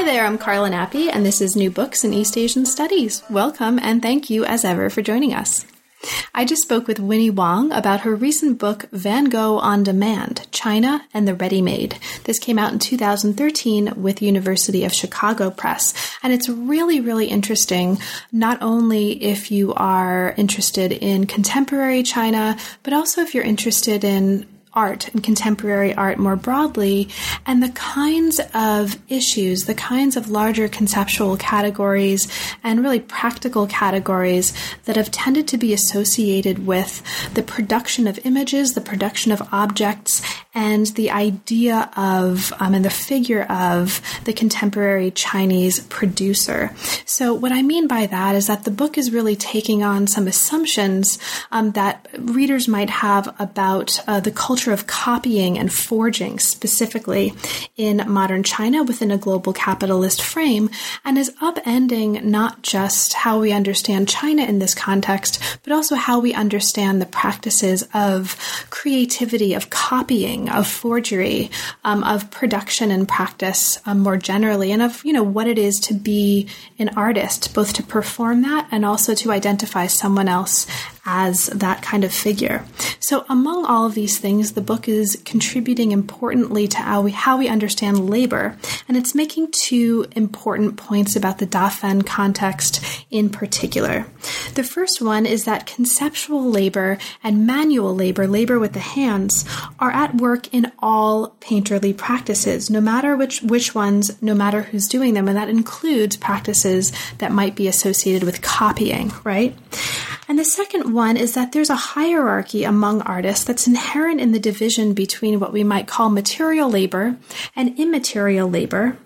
Hi there, I'm Carla Nappi, and this is New Books in East Asian Studies. Welcome, and thank you as ever for joining us. I just spoke with Winnie Wong about her recent book, Van Gogh on Demand China and the Ready Made. This came out in 2013 with University of Chicago Press. And it's really, really interesting, not only if you are interested in contemporary China, but also if you're interested in art and contemporary art more broadly, and the kinds of issues, the kinds of larger conceptual categories and really practical categories that have tended to be associated with the production of images, the production of objects, and the idea of um, and the figure of the contemporary Chinese producer. So, what I mean by that is that the book is really taking on some assumptions um, that readers might have about uh, the culture culture of copying and forging specifically in modern China within a global capitalist frame and is upending not just how we understand China in this context, but also how we understand the practices of creativity, of copying, of forgery, um, of production and practice um, more generally, and of, you know, what it is to be an artist, both to perform that and also to identify someone else as that kind of figure. So, among all of these things, the book is contributing importantly to how we, how we understand labor, and it's making two important points about the Dafen context in particular. The first one is that conceptual labor and manual labor, labor with the hands, are at work in all painterly practices, no matter which, which ones, no matter who's doing them, and that includes practices that might be associated with copying, right? And the second one is that there's a hierarchy among artists that's inherent in the division between what we might call material labor and immaterial labor.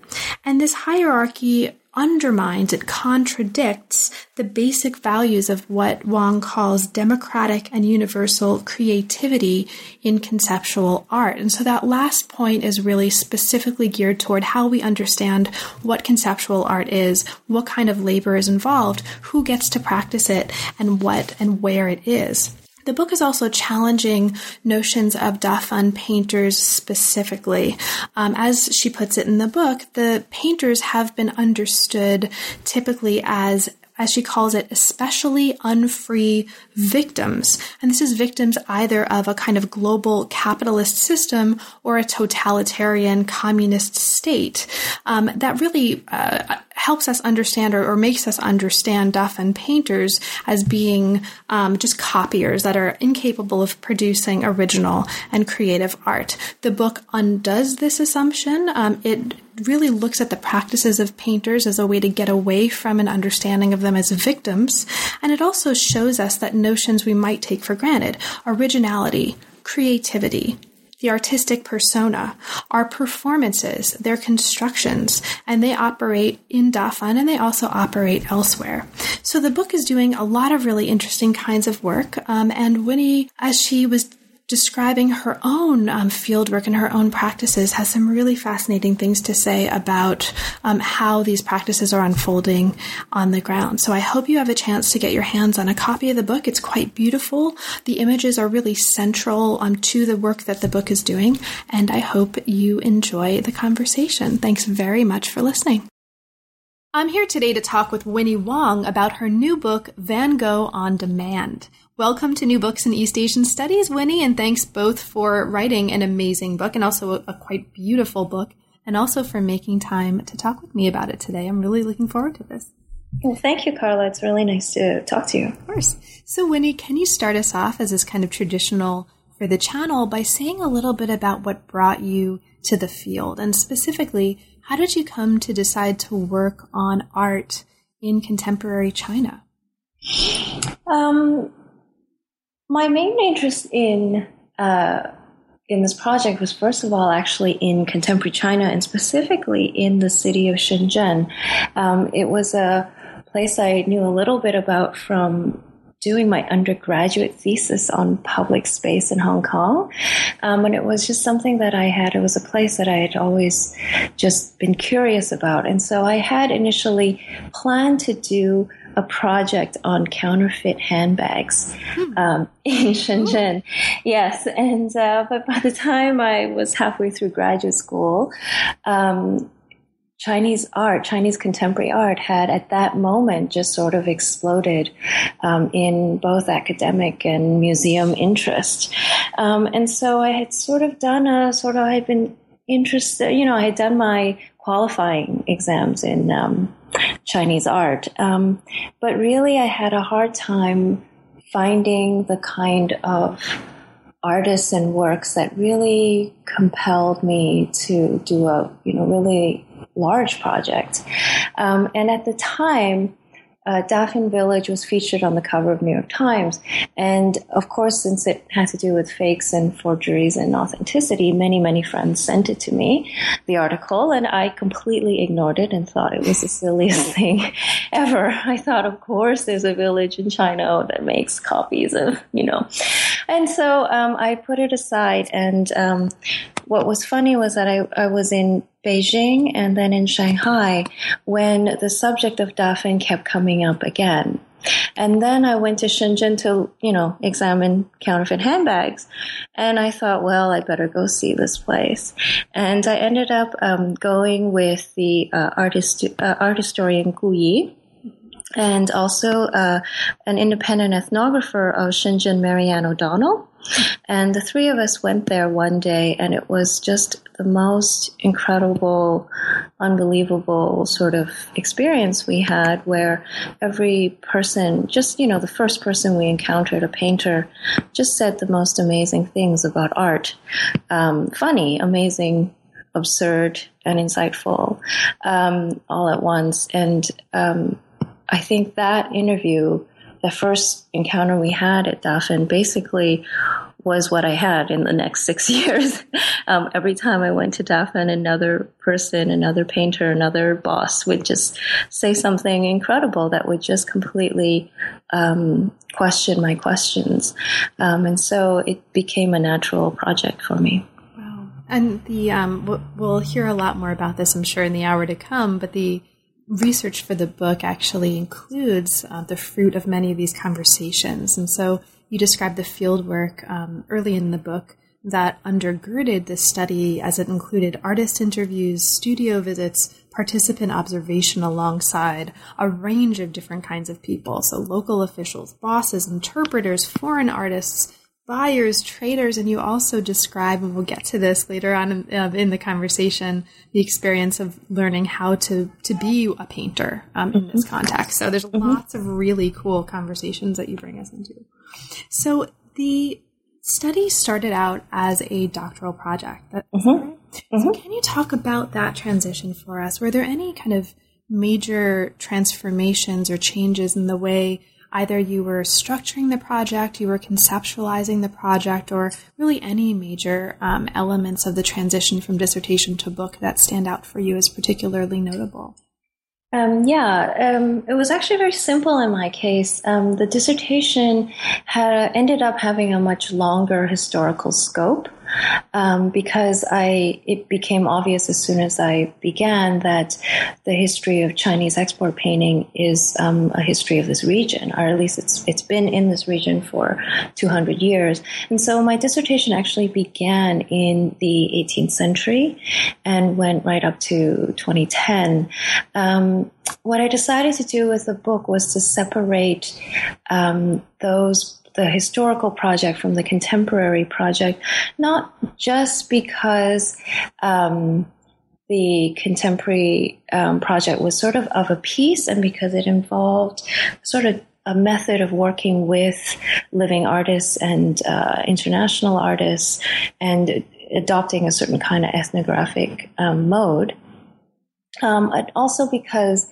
And this hierarchy undermines, it contradicts the basic values of what Wong calls democratic and universal creativity in conceptual art. And so that last point is really specifically geared toward how we understand what conceptual art is, what kind of labor is involved, who gets to practice it, and what and where it is. The book is also challenging notions of Dafen painters specifically. Um, as she puts it in the book, the painters have been understood typically as as she calls it, especially unfree victims. And this is victims either of a kind of global capitalist system or a totalitarian communist state um, that really uh, helps us understand or, or, makes us understand Dafen painters as being um, just copiers that are incapable of producing original and creative art. The book undoes this assumption. Um, it really looks at the practices of painters as a way to get away from an understanding of them as victims. And it also shows us that notions we might take for granted originality, creativity, the artistic persona, are performances, they're constructions, and they operate in Dafen and they also operate elsewhere. So the book is doing a lot of really interesting kinds of work. Um, and Winnie, as she was describing her own um, fieldwork and her own practices, has some really fascinating things to say about um, how these practices are unfolding on the ground. So I hope you have a chance to get your hands on a copy of the book. It's quite beautiful. The images are really central um, to the work that the book is doing, and I hope you enjoy the conversation. Thanks very much for listening. I'm here today to talk with Winnie Wong about her new book, Van Gogh on Demand. Welcome to New Books in East Asian Studies, Winnie, and thanks both for writing an amazing book and also a, a, quite beautiful book, and also for making time to talk with me about it today. I'm really looking forward to this. Well, thank you, Carla. It's really nice to talk to you. Of course. So, Winnie, can you start us off as is kind of traditional for the channel by saying a little bit about what brought you to the field? And specifically, how did you come to decide to work on art in contemporary China? Um, my main interest in uh, in this project was first of all actually in contemporary China and specifically in the city of Shenzhen. Um, it was a place I knew a little bit about from doing my undergraduate thesis on public space in Hong Kong. Um, and it was just something that I had, it was a place that I had always just been curious about. And so I had initially planned to do a project on counterfeit handbags hmm. um, in Shenzhen. Yes, and uh, but by the time I was halfway through graduate school, um, Chinese art, Chinese contemporary art, had at that moment just sort of exploded um, in both academic and museum interest. Um, and so I had sort of done a sort of, I had been interested, you know, I had done my qualifying exams in um, Chinese art. Um, but really, I had a hard time finding the kind of artists and works that really compelled me to do a, you know, really large project. Um, and at the time, uh, Village was featured on the cover of New York Times. And of course, since it had to do with fakes and forgeries and authenticity, many, many friends sent it to me, the article, and I completely ignored it and thought it was the silliest thing ever. I thought, of course, there's a village in China that makes copies of, you know. And so um, I put it aside. And um, what was funny was that I, I was in Beijing and then in Shanghai when the subject of Dafen kept coming up again. And then I went to Shenzhen to, you know, examine counterfeit handbags. And I thought, well, I better go see this place. And I ended up um, going with the uh, artist, uh, art historian Gu Yi and also uh, an independent ethnographer of Shenzhen, Mary Ann O'Donnell. And the three of us went there one day, and it was just the most incredible, unbelievable sort of experience we had where every person, just, you know, the first person we encountered, a painter, just said the most amazing things about art. Um, funny, amazing, absurd, and insightful um, all at once. And um, I think that interview, the first encounter we had at Dafen, basically was what I had in the next six years. um, every time I went to Dafen, another person, another painter, another boss would just say something incredible that would just completely um, question my questions. Um, and so it became a natural project for me. Wow. And the um, we'll hear a lot more about this, I'm sure, in the hour to come. But the research for the book actually includes uh, the fruit of many of these conversations. And so you describe the fieldwork um, early in the book that undergirded this study as it included artist interviews, studio visits, participant observation alongside a range of different kinds of people. So local officials, bosses, interpreters, foreign artists, buyers, traders, and you also describe, and we'll get to this later on in, uh, in the conversation, the experience of learning how to to be a painter um, in this mm-hmm. context. So there's mm-hmm. lots of really cool conversations that you bring us into. So the study started out as a doctoral project. mm-hmm. right? So mm-hmm. can you talk about that transition for us? Were there any kind of major transformations or changes in the way either you were structuring the project, you were conceptualizing the project, or really any major um, elements of the transition from dissertation to book that stand out for you as particularly notable? Um, yeah, um, it was actually very simple in my case. Um, the dissertation had ended up having a much longer historical scope um, because I it became obvious as soon as I began that the history of Chinese export painting is um, a history of this region, or at least it's it's been in this region for 200 years. And so my dissertation actually began in the 18th century and went right up to 2010. Um, what I decided to do with the book was to separate um, those the historical project from the contemporary project, not just because um, the contemporary um, project was sort of of a piece and because it involved sort of a method of working with living artists and uh, international artists and adopting a certain kind of ethnographic um, mode. Um, also because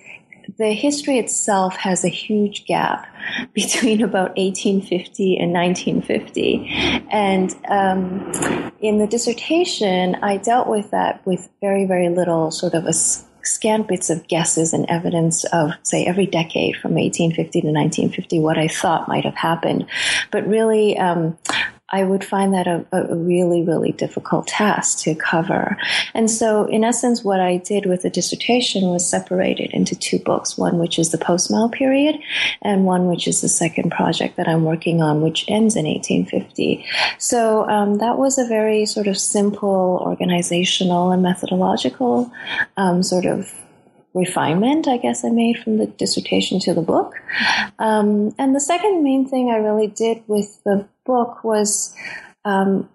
the history itself has a huge gap between about 1850 and 1950. And um, in the dissertation, I dealt with that with very, very little sort of a scant bits of guesses and evidence of, say, every decade from 1850 to 1950, what I thought might have happened. But really, um, I would find that a, a, really, really difficult task to cover. And so, in essence, what I did with the dissertation was separated into two books one which is the post Mao period, and one which is the second project that I'm working on, which ends in 1850. So, um, that was a very sort of simple organizational and methodological um, sort of refinement, I guess I made from the dissertation to the book. Um, and the second main thing I really did with the book was um,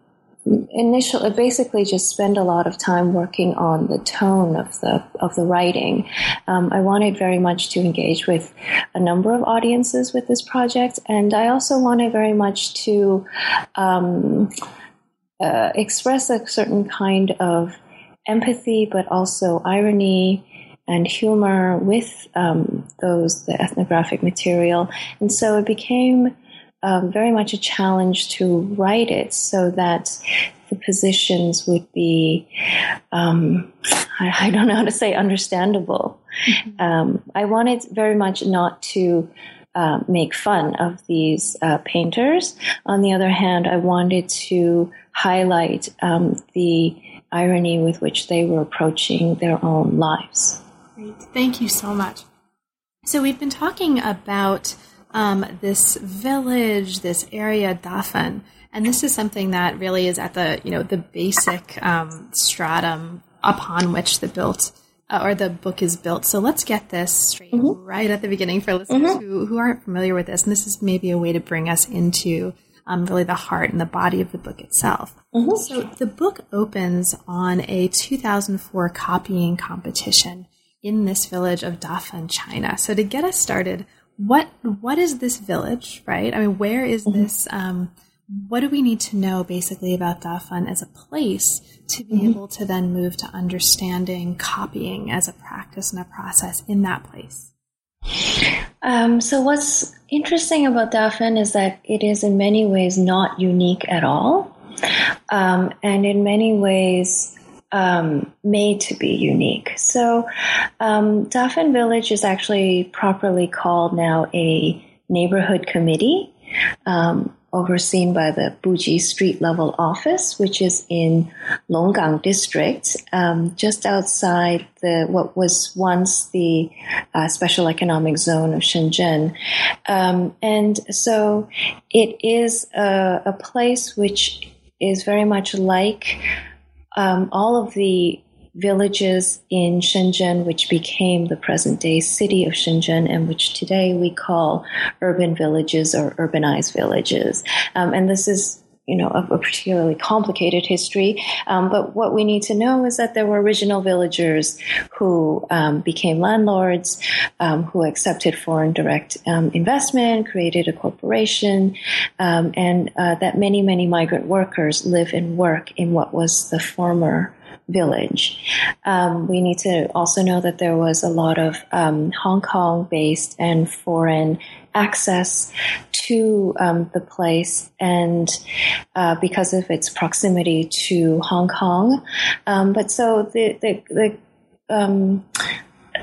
initially basically just spend a lot of time working on the tone of the of the writing. Um, I wanted very much to engage with a number of audiences with this project, and I also wanted very much to um, uh, express a certain kind of empathy, but also irony and humor with um, those the ethnographic material, and so it became um, very much a challenge to write it so that the positions would be um, I, I, don't know how to say understandable. Mm-hmm. Um, I wanted very much not to. Uh, make fun of these uh, painters. On the other hand, I wanted to highlight um, the irony with which they were approaching their own lives. Great. Thank you so much. So, we've been talking about um, this village, this area, Dafen, and this is something that really is at the you know the basic um, stratum upon which the built uh, or the book is built. So let's get this straight mm-hmm. right at the beginning for listeners mm-hmm. who, who aren't familiar with this. And this is maybe a way to bring us into um, really the heart and the body of the book itself. Mm-hmm. So the book opens on a 2004 copying competition in this village of Dafen, China. So to get us started, what what is this village, right? I mean, where is mm-hmm. this? Um, what do we need to know basically about Dafen as a place to be mm-hmm. able to then move to understanding copying as a practice and a process in that place? Um, so what's interesting about Dafen is that it is in many ways not unique at all. Um, and in many ways, um, made to be unique. So, um, Dafen Village is actually properly called now a neighborhood committee. Um, overseen by the Buji Street Level Office, which is in Longgang District, um, just outside the what was once the uh, Special Economic Zone of Shenzhen. Um, and so it is a, a place which is very much like um, all of the villages in Shenzhen, which became the present day city of Shenzhen, and which today we call urban villages or urbanized villages. Um, and this is you know, a, a particularly complicated history. Um, but what we need to know is that there were original villagers who um, became landlords, um, who accepted foreign direct um, investment, created a corporation, um, and uh, that many, many migrant workers live and work in what was the former village. Um, we need to also know that there was a lot of um, Hong Kong based and foreign access to um, the place, and uh, because of its proximity to Hong Kong. Um, but so the, the, the um,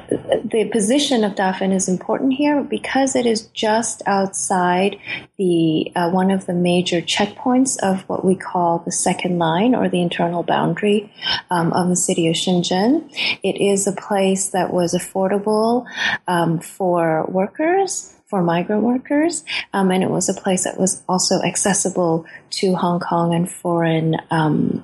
the position of Dafen is important here because it is just outside the uh, one of the major checkpoints of what we call the second line or the internal boundary um, of the city of Shenzhen. It is a place that was affordable um, for workers for migrant workers, um, and it was a place that was also accessible to Hong Kong and foreign um,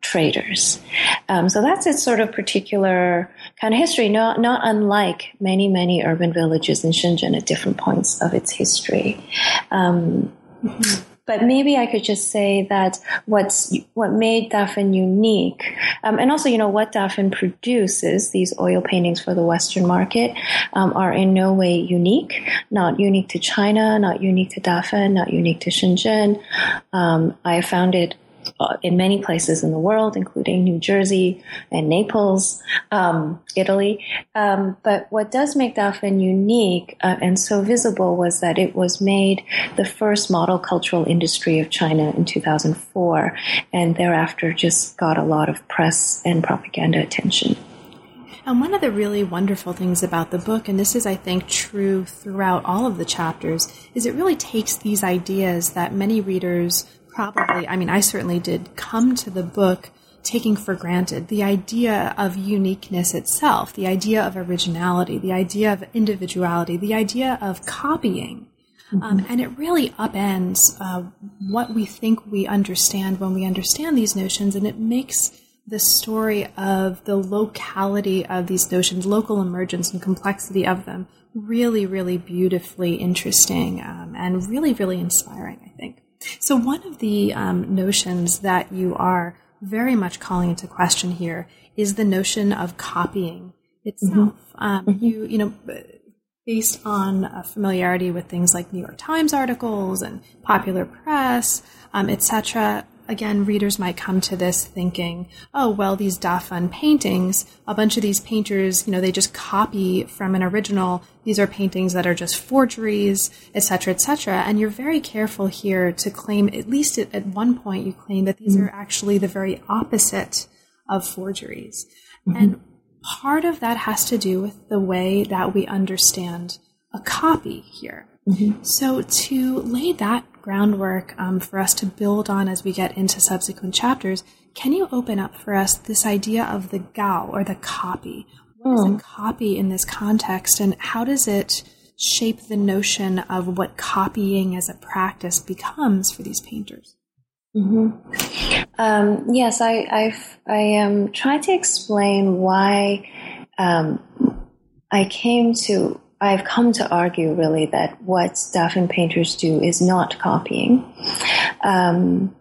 traders. Um, so that's its sort of particular kind of history, not, not unlike many, many urban villages in Shenzhen at different points of its history. Um, But maybe I could just say that what's what made Dafen unique, um, and also you know what Dafen produces, these oil paintings for the Western market, um, are in no way unique. Not unique to China, not unique to Dafen, not unique to Shenzhen. Um, I found it uh, in many places in the world, including New Jersey and Naples, um, Italy. Um, but what does make Dafen unique uh, and so visible was that it was made the first model cultural industry of China in 2004, and thereafter just got a lot of press and propaganda attention. And one of the really wonderful things about the book, and this is, I think, true throughout all of the chapters, is it really takes these ideas that many readers probably, I mean, I certainly did, come to the book taking for granted the idea of uniqueness itself, the idea of originality, the idea of individuality, the idea of copying. Mm-hmm. Um, and it really upends uh, what we think we understand when we understand these notions, and it makes the story of the locality of these notions, local emergence and complexity of them, really, really beautifully interesting um, and really, really inspiring, I think. So, one of the um, notions that you are very much calling into question here is the notion of copying itself. Mm-hmm. Um, mm-hmm. You, you know, based on familiarity with things like New York Times articles and popular press, um, etc again, readers might come to this thinking, oh, well, these Dafen paintings, a bunch of these painters, you know, they just copy from an original. These are paintings that are just forgeries, etc., etc. And you're very careful here to claim, at least at, at one point, you claim that these mm-hmm. are actually the very opposite of forgeries. Mm-hmm. And part of that has to do with the way that we understand a copy here. Mm-hmm. So to lay that groundwork um, for us to build on as we get into subsequent chapters, can you open up for us this idea of the gao or the copy? What is a hmm. copy in this context, and how does it shape the notion of what copying as a practice becomes for these painters? Mm-hmm. Um, yes, I I've, I am trying to explain why um, I came to I've come to argue really that what Dafen painters do is not copying. Um,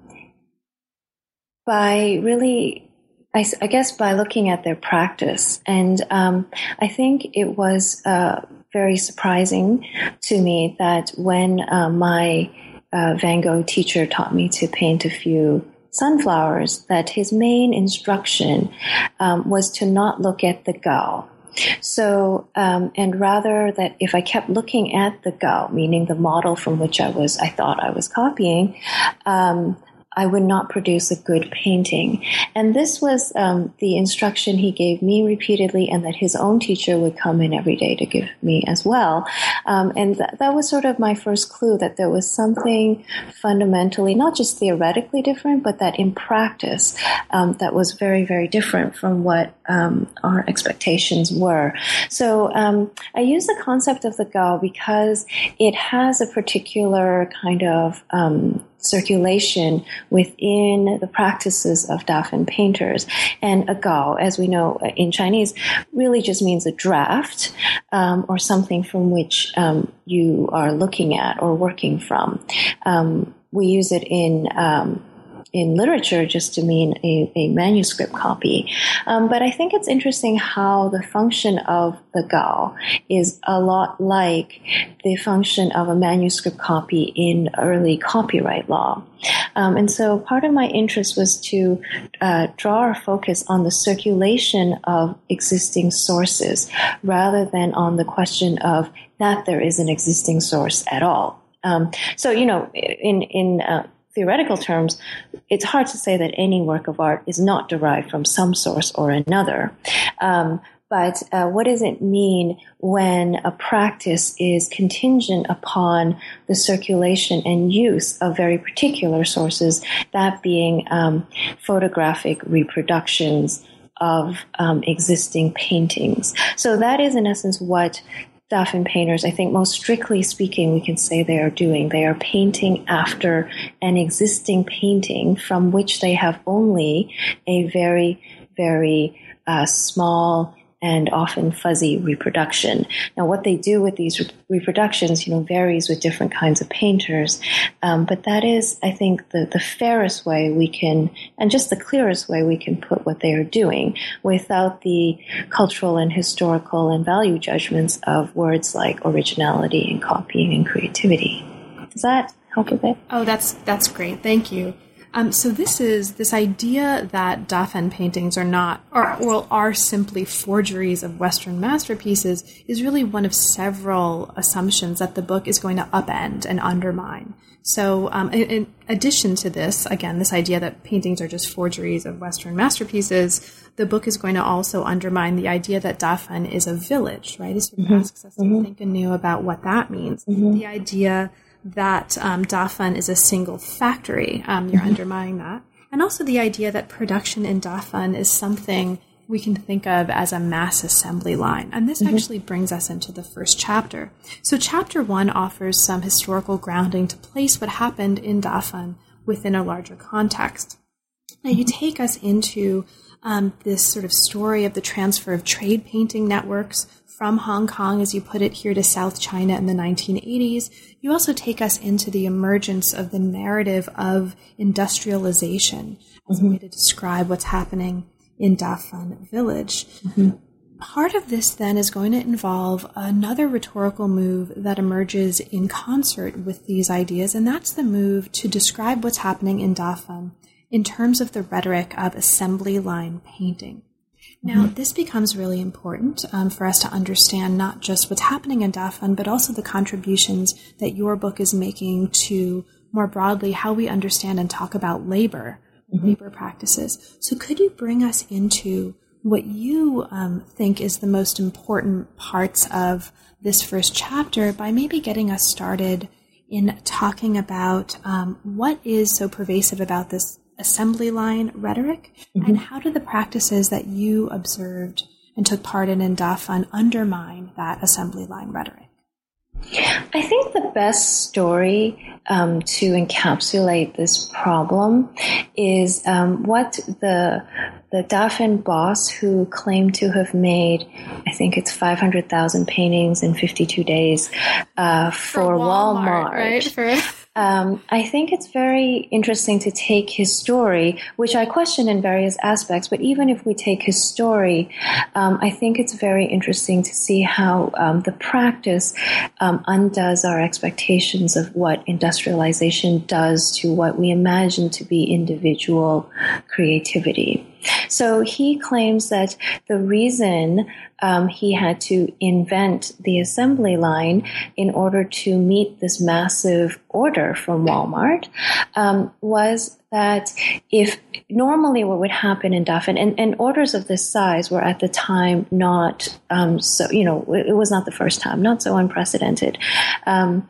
by really, I, I, guess by looking at their practice. And um, I think it was uh, very surprising to me that when uh, my uh, Van Gogh teacher taught me to paint a few sunflowers, that his main instruction um, was to not look at the gao so, um, and rather that if I kept looking at the Gao, meaning the model from which I was, I thought I was copying, um, I would not produce a good painting. And this was um, the instruction he gave me repeatedly, and that his own teacher would come in every day to give me as well. Um, and th- that was sort of my first clue that there was something fundamentally, not just theoretically different, but that in practice, um, that was very, very different from what um, our expectations were. So um, I use the concept of the Gao because it has a particular kind of um, circulation within the practices of Dafen painters. And a gao, as we know in Chinese, really just means a draft um, or something from which um, you are looking at or working from. Um, we use it in um, in literature just to mean a, a manuscript copy. Um, but I think it's interesting how the function of the Gao is a lot like the function of a manuscript copy in early copyright law. Um, and so part of my interest was to uh, draw our focus on the circulation of existing sources rather than on the question of that there is an existing source at all. Um, so, you know, in, in, uh, theoretical terms, it's hard to say that any work of art is not derived from some source or another. Um, but uh, what does it mean when a practice is contingent upon the circulation and use of very particular sources, that being um, photographic reproductions of um, existing paintings? So that is, in essence, what Dafen painters, I think most strictly speaking, we can say they are doing. They are painting after an existing painting from which they have only a very, very uh, small and often fuzzy reproduction. Now, what they do with these re- reproductions, you know, varies with different kinds of painters. Um, but that is, I think, the, the fairest way we can, and just the clearest way we can put what they are doing without the cultural and historical and value judgments of words like originality and copying and creativity. Does that help a bit? Oh, that's that's great. Thank you. Um, so this is this idea that Dafen paintings are not, or well, are simply forgeries of Western masterpieces is really one of several assumptions that the book is going to upend and undermine. So, um, in, in, addition to this, again, this idea that paintings are just forgeries of Western masterpieces, the book is going to also undermine the idea that Dafen is a village, right? It sort of mm-hmm. asks us mm-hmm. to think anew about what that means. Mm-hmm. The idea that um, Dafen is a single factory, um, you're mm-hmm. undermining that. And also the idea that production in Dafen is something we can think of as a mass assembly line. And this mm-hmm. actually brings us into the first chapter. So, chapter one offers some historical grounding to place what happened in Dafen within a larger context. Now, you mm-hmm. take us into um, this sort of story of the transfer of trade painting networks from Hong Kong, as you put it, here to South China in the 1980s. You also take us into the emergence of the narrative of industrialization as mm-hmm. a way to describe what's happening in Dafen village. Mm-hmm. Part of this then is going to involve another rhetorical move that emerges in concert with these ideas, and that's the move to describe what's happening in Dafen in terms of the rhetoric of assembly line painting. Now, this becomes really important um, for us to understand not just what's happening in Dafen, but also the contributions that your book is making to more broadly how we understand and talk about labor mm-hmm. labor practices. So, could you bring us into what you um, think is the most important parts of this first chapter by maybe getting us started in talking about um, what is so pervasive about this assembly line rhetoric mm-hmm. and how do the practices that you observed and took part in in Dafen undermine that assembly line rhetoric? I think the best story um, to encapsulate this problem is um, what the the Dafen boss who claimed to have made, I think it's 500,000 paintings in 52 days uh, for, for, Walmart. Walmart right? For- um, I think it's very interesting to take his story, which I question in various aspects, but even if we take his story, um, I think it's very interesting to see how um, the practice um, undoes our expectations of what industrialization does to what we imagine to be individual creativity. So he claims that the reason um, he had to invent the assembly line in order to meet this massive order from Walmart um, was that if normally what would happen in Dafen and, and orders of this size were at the time not um, so you know it, was not the first time not so unprecedented. Um,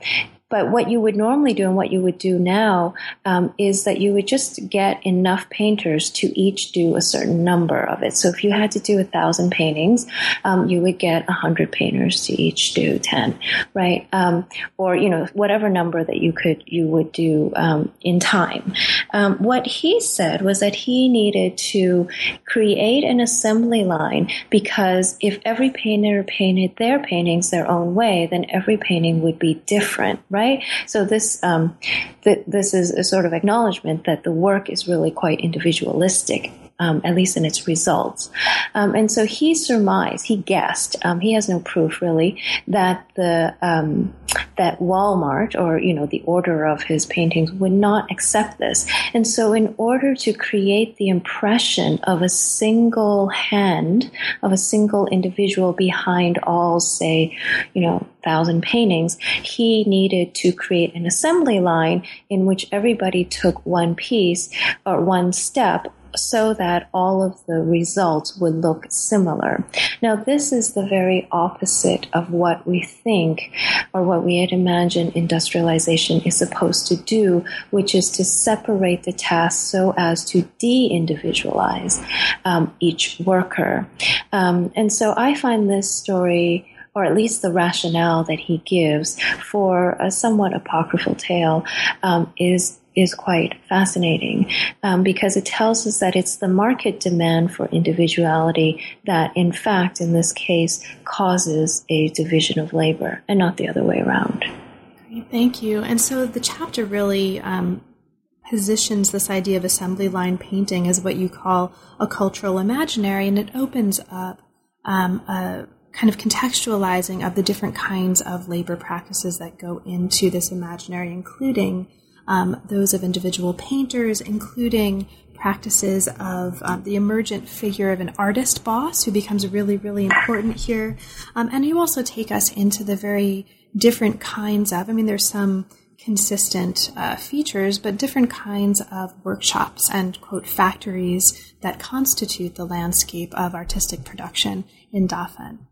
but what you would normally do and what you would do now um, is that you would just get enough painters to each do a certain number of it. So if you had to do a thousand paintings, um, you would get a hundred painters to each do ten, right? Um, or you know whatever number that you could you would do um, in time. Um, what he said was that he needed to create an assembly line because if every painter painted their paintings their own way, then every painting would be different. Right? Right? So this um, th- this is a sort of acknowledgement that the work is really quite individualistic um, at least in its results. Um, and so he surmised, he guessed, um, he has no proof really, that the um, that Walmart or you know the order of his paintings would not accept this. And so, in order to create the impression of a single hand, of a single individual behind all, say, you know, thousand paintings, he needed to create an assembly line in which everybody took one piece or one step so that all of the results would look similar. Now, this is the very opposite of what we think or what we had imagined industrialization is supposed to do, which is to separate the tasks so as to de individualize um, each worker. Um, and so I find this story or at least the rationale that he gives for a somewhat apocryphal tale, um, is is quite fascinating um, because it tells us that it's the market demand for individuality that, in fact, in this case, causes a division of labor and not the other way around. Thank you. And so the chapter really um, positions this idea of assembly line painting as what you call a cultural imaginary, and it opens up um, a kind of contextualizing of the different kinds of labor practices that go into this imaginary, including um, those of individual painters, including practices of um, the emergent figure of an artist boss who becomes really, really important here. Um, and you also take us into the very different kinds of, I mean, there's some consistent uh, features, but different kinds of workshops and, quote, factories that constitute the landscape of artistic production in Dafen.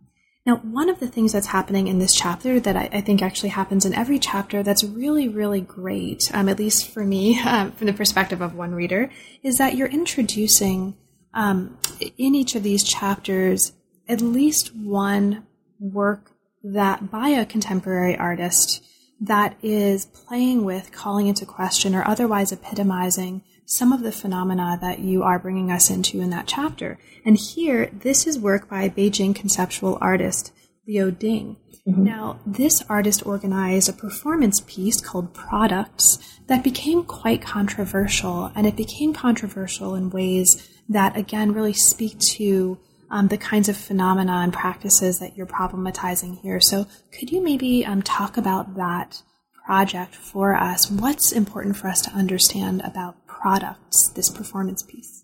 Now, one of the things that's happening in this chapter that I, I think actually happens in every chapter that's really, really great, um, at least for me, um, from the perspective of one reader, is that you're introducing um, in each of these chapters at least one work that by a contemporary artist that is playing with, calling into question, or otherwise epitomizing some of the phenomena that you are bringing us into in that chapter. And here, this is work by Beijing conceptual artist Liu Ding. Mm-hmm. Now, this artist organized a performance piece called Products that became quite controversial, and it became controversial in ways that, again, really speak to um, the kinds of phenomena and practices that you're problematizing here. So, could you maybe um, talk about that project for us? What's important for us to understand about products, this performance piece?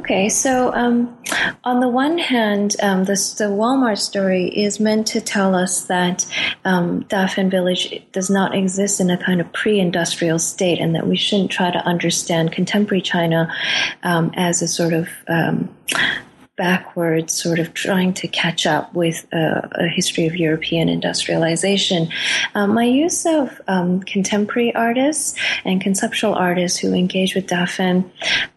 Okay, so um, on the one hand, um, this, the Walmart story is meant to tell us that um, Dafen Village does not exist in a kind of pre-industrial state, and that we shouldn't try to understand contemporary China um, as a sort of um, backwards, sort of trying to catch up with uh, a history of European industrialization. Um, my use of um, contemporary artists and conceptual artists who engage with Dafen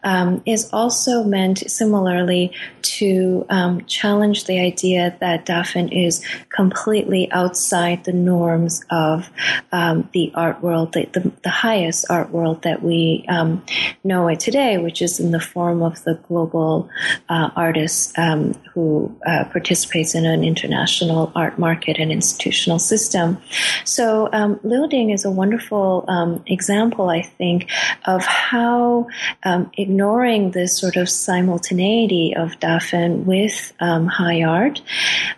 um, is also meant similarly to um, challenge the idea that Dafen is completely outside the norms of um, the art world, the, the, the, highest art world that we um, know it today, which is in the form of the global uh, um, who uh, participates in an international art market and institutional system. So um, Liu Ding is a wonderful um, example, I think, of how um, ignoring this sort of simultaneity of Dafen with um, high art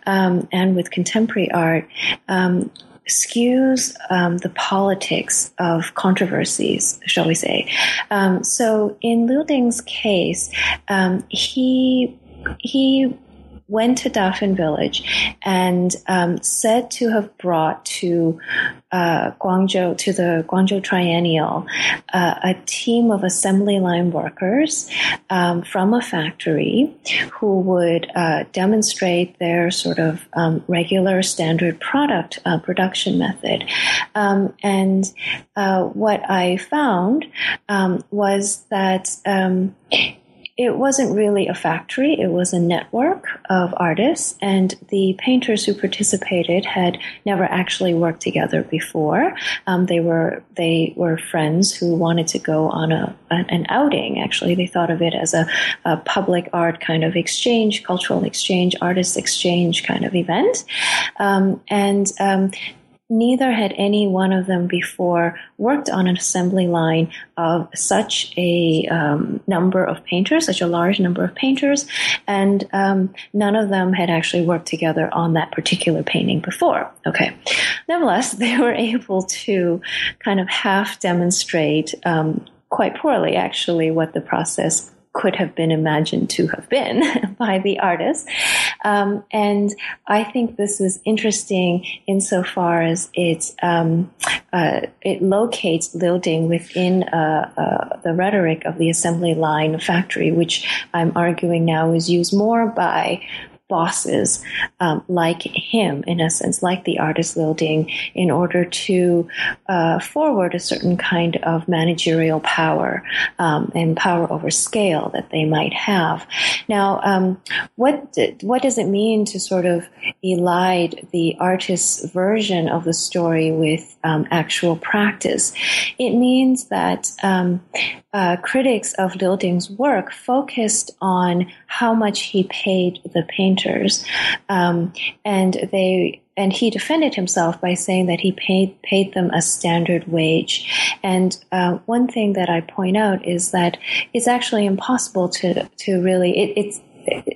um, and with contemporary art skews um, the politics of controversies, shall we say. Um, so in Liu Ding's case, um, he he went to Dafen village and um, said to have brought to uh, Guangzhou, to the Guangzhou Triennial, uh, a team of assembly line workers um, from a factory who would uh, demonstrate their sort of um, regular standard product uh, production method. Um, and uh, what I found um, was that um, it wasn't really a factory, it was a network of artists, and the painters who participated had never actually worked together before. Um, they were they were friends who wanted to go on a an outing. Actually, they thought of it as a, a public art kind of exchange, cultural exchange, artist exchange kind of event, um, and um, neither had any one of them before worked on an assembly line of such a um, number of painters, such a large number of painters, and um, none of them had actually worked together on that particular painting before. Okay. Nevertheless, they were able to kind of half demonstrate um, quite poorly, actually, what the process could have been imagined to have been by the artist. Um, and I think this is interesting insofar as it um, uh, it locates Liu Ding within uh, uh, the rhetoric of the assembly line factory, which I'm arguing now is used more by bosses um, like him, in a sense, like the artist Liu Ding, in order to uh, forward a certain kind of managerial power um, and power over scale that they might have. Now, um, what what does it mean to sort of elide the artist's version of the story with um, actual practice? It means that um, uh, critics of Liu Ding's work focused on how much he paid the painters, um, and they and he defended himself by saying that he paid paid them a standard wage. And uh, one thing that I point out is that it's actually impossible to to really it, it's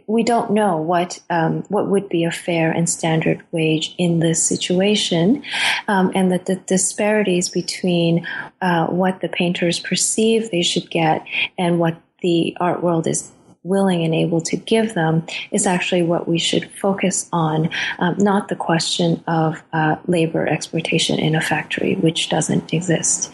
we don't know what um, what would be a fair and standard wage in this situation, um, and that the disparities between uh, what the painters perceive they should get and what the art world is willing and able to give them is actually what we should focus on, um, not the question of uh, labor exploitation in a factory, which doesn't exist.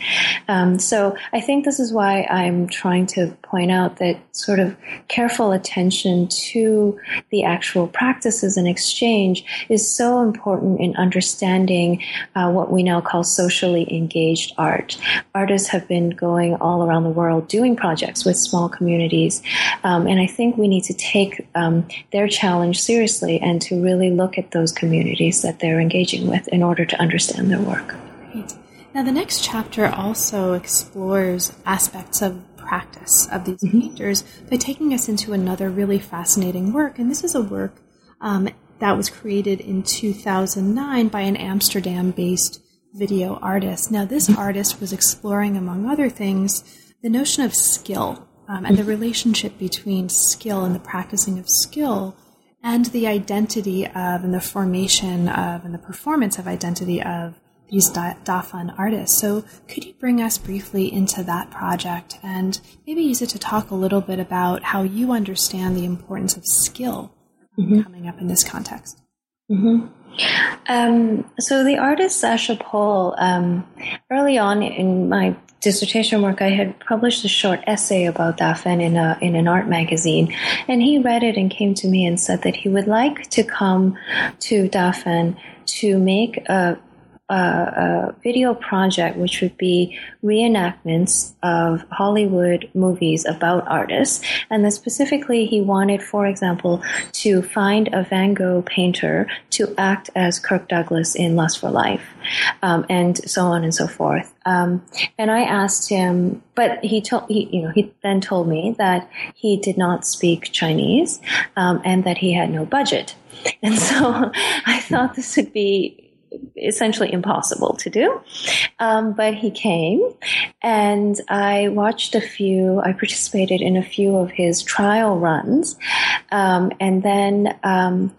Um, so I think this is why I'm trying to point out that sort of careful attention to the actual practices and exchange is so important in understanding uh, what we now call socially engaged art. Artists have been going all around the world doing projects with small communities, um, and I think we need to take um, their challenge seriously and to really look at those communities that they're engaging with in order to understand their work. Great. Now, the next chapter also explores aspects of practice of these mm-hmm. painters by taking us into another really fascinating work. And this is a work um, that was created in 2009 by an Amsterdam based video artist. Now, this mm-hmm. artist was exploring, among other things, the notion of skill um, and the relationship between skill and the practicing of skill and the identity of and the formation of and the performance of identity of these da- Dafen artists. So, could you bring us briefly into that project and maybe use it to talk a little bit about how you understand the importance of skill mm-hmm. coming up in this context? Mm-hmm. Um, so the artist Sascha Pohle, um, early on in my dissertation work, I had published a short essay about Dafen in a in an art magazine, and he read it and came to me and said that he would like to come to Dafen to make a a, a, video project which would be reenactments of Hollywood movies about artists. And then specifically, he wanted, for example, to find a Van Gogh painter to act as Kirk Douglas in Lust for Life, um, and so on and so forth. Um, and I asked him, but he told, he, you know, he then told me that he did not speak Chinese, um, and that he had no budget. And so I thought this would be essentially impossible to do. Um, but he came, and I watched a few. I participated in a few of his trial runs, um, and then. Um,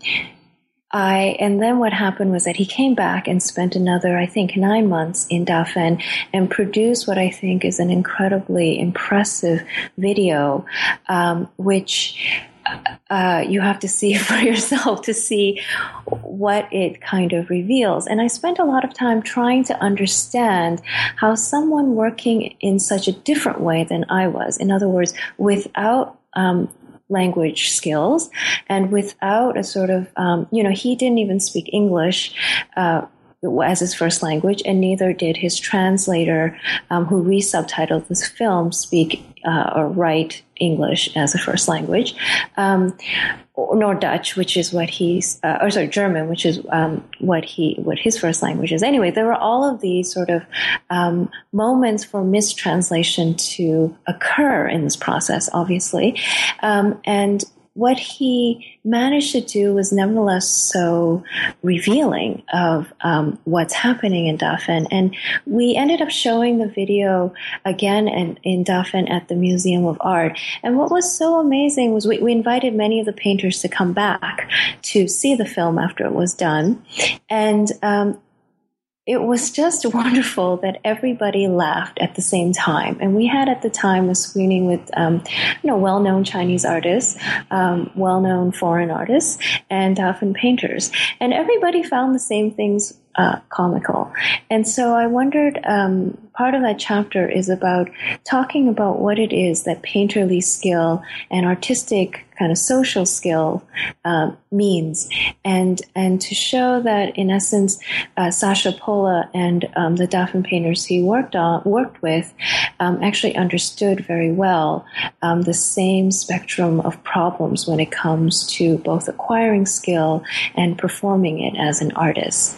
I and then what happened was that he came back and spent another, I think, nine months in Dafen and produced what I think is an incredibly impressive video, um, which uh, you have to see for yourself to see what it kind of reveals. And I spent a lot of time trying to understand how someone working in such a different way than I was, in other words, without um, language skills and without a sort of, um, you know, he didn't even speak English. Uh, as his first language, and neither did his translator, um, who resubtitled this film, speak uh, or write English as a first language, um, nor Dutch, which is what he's, uh, or sorry, German, which is um, what he, what his first language is. Anyway, there were all of these sort of um, moments for mistranslation to occur in this process, obviously, um, and what he managed to do was nevertheless so revealing of um, what's happening in Dafen. And we ended up showing the video again in, in Dafen at the Museum of Art. And what was so amazing was we, we invited many of the painters to come back to see the film after it was done. And um, it was just wonderful that everybody laughed at the same time. And we had at the time a screening with, um, you know, well-known Chinese artists, um, well-known foreign artists, and often painters. And everybody found the same things uh, comical. And so I wondered, um, part of that chapter is about talking about what it is that painterly skill and artistic kind of social skill uh, means, and and to show that in essence, uh, Sascha Pohle and um, the Dafen painters he worked on worked with um, actually understood very well um, the same spectrum of problems when it comes to both acquiring skill and performing it as an artist.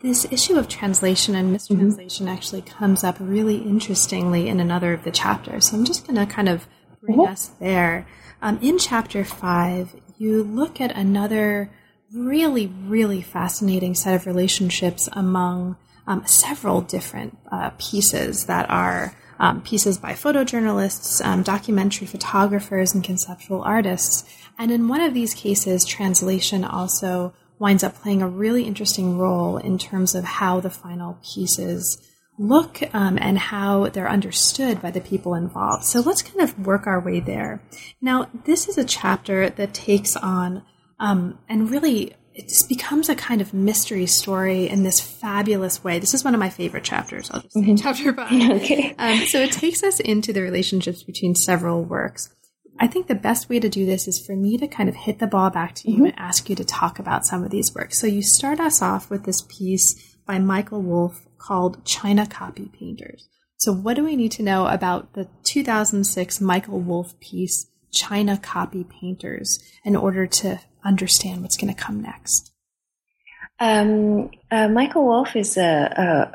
this issue of translation and mistranslation mm-hmm. actually comes up really interestingly in another of the chapters. So I'm just going to kind of bring mm-hmm. us there. Um, in chapter five, you look at another really, really fascinating set of relationships among um, several different uh, pieces that are um, pieces by photojournalists, um, documentary photographers, and conceptual artists. And in one of these cases, translation also winds up playing a really interesting role in terms of how the final pieces look um, and how they're understood by the people involved. So let's kind of work our way there. Now, this is a chapter that takes on um, and really it just becomes a kind of mystery story in this fabulous way. This is one of my favorite chapters. I'll just say mm-hmm. chapter five. okay. Um, so it takes us into the relationships between several works. I think the best way to do this is for me to kind of hit the ball back to you mm-hmm. and ask you to talk about some of these works. So you start us off with this piece by Michael Wolf called China Copy Painters. So what do we need to know about the 2006 Michael Wolf piece, China Copy Painters, in order to understand what's going to come next? Um, uh, Michael Wolf is a,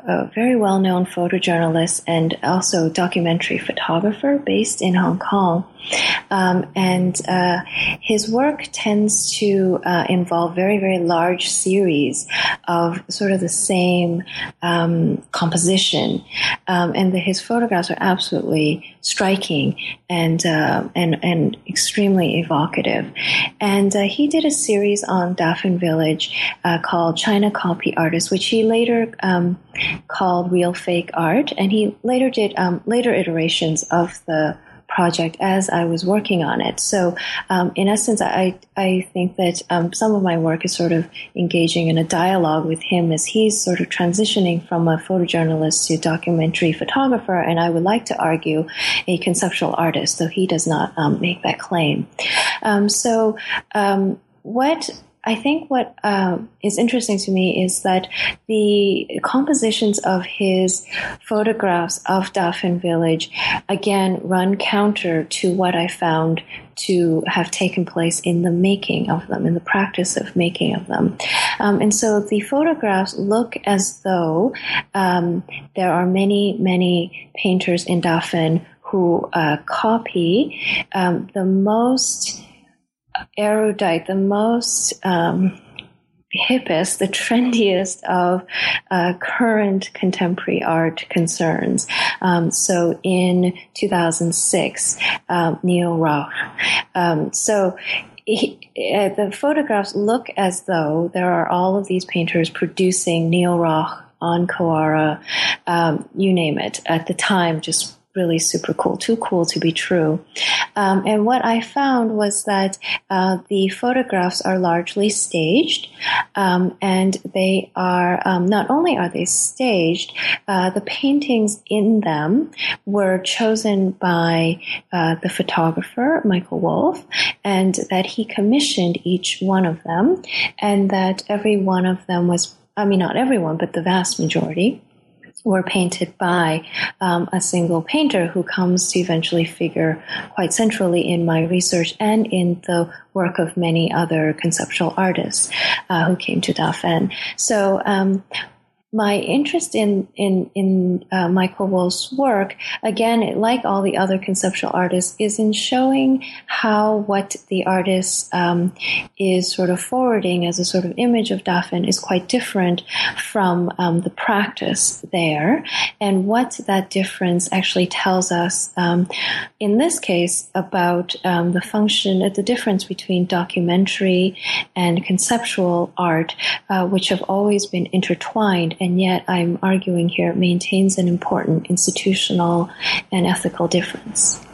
a, a very well known photojournalist and also documentary photographer based in Hong Kong. Um, and uh, his work tends to uh, involve very, very large series of sort of the same um, composition. Um, and the, his photographs are absolutely striking and, uh, and, and extremely evocative. And uh, he did a series on Dafen Village called China Copy artist, which he later um, called Real Fake Art, and he later did um, later iterations of the project as I was working on it. So, um, in essence, I I think that um, some of my work is sort of engaging in a dialogue with him as he's sort of transitioning from a photojournalist to documentary photographer, and I would like to argue a conceptual artist, though he does not um, make that claim. Um, so, um, what I think what uh, is interesting to me is that the compositions of his photographs of Dafen Village again run counter to what I found to have taken place in the making of them, in the practice of making of them. Um, and so the photographs look as though um, there are many, many painters in Dafen who uh, copy um, the most erudite, the most um, hippest, the trendiest of uh, current contemporary art concerns. Um, so in 2006, um, Neo Rauch. Um, so he, uh, the photographs look as though there are all of these painters producing Neo Rauch On Kawara, um, you name it, at the time, just really super cool, too cool to be true. Um, and what I found was that uh, the photographs are largely staged, um, and they are um, not only are they staged, uh, the paintings in them were chosen by uh, the photographer Michael Wolf, and that he commissioned each one of them, and that every one of them was. I mean, not everyone, but the vast majority were painted by um, a single painter who comes to eventually figure quite centrally in my research and in the work of many other conceptual artists uh, who came to Dafen. So um, my interest in in in uh, Michael Wolf's work, again, like all the other conceptual artists, is in showing how what the artist um, is sort of forwarding as a sort of image of Dafen is quite different from um, the practice there, and what that difference actually tells us. Um, in this case, about um, the function, the difference between documentary and conceptual art, uh, which have always been intertwined and yet I'm arguing here maintains an important institutional and ethical difference.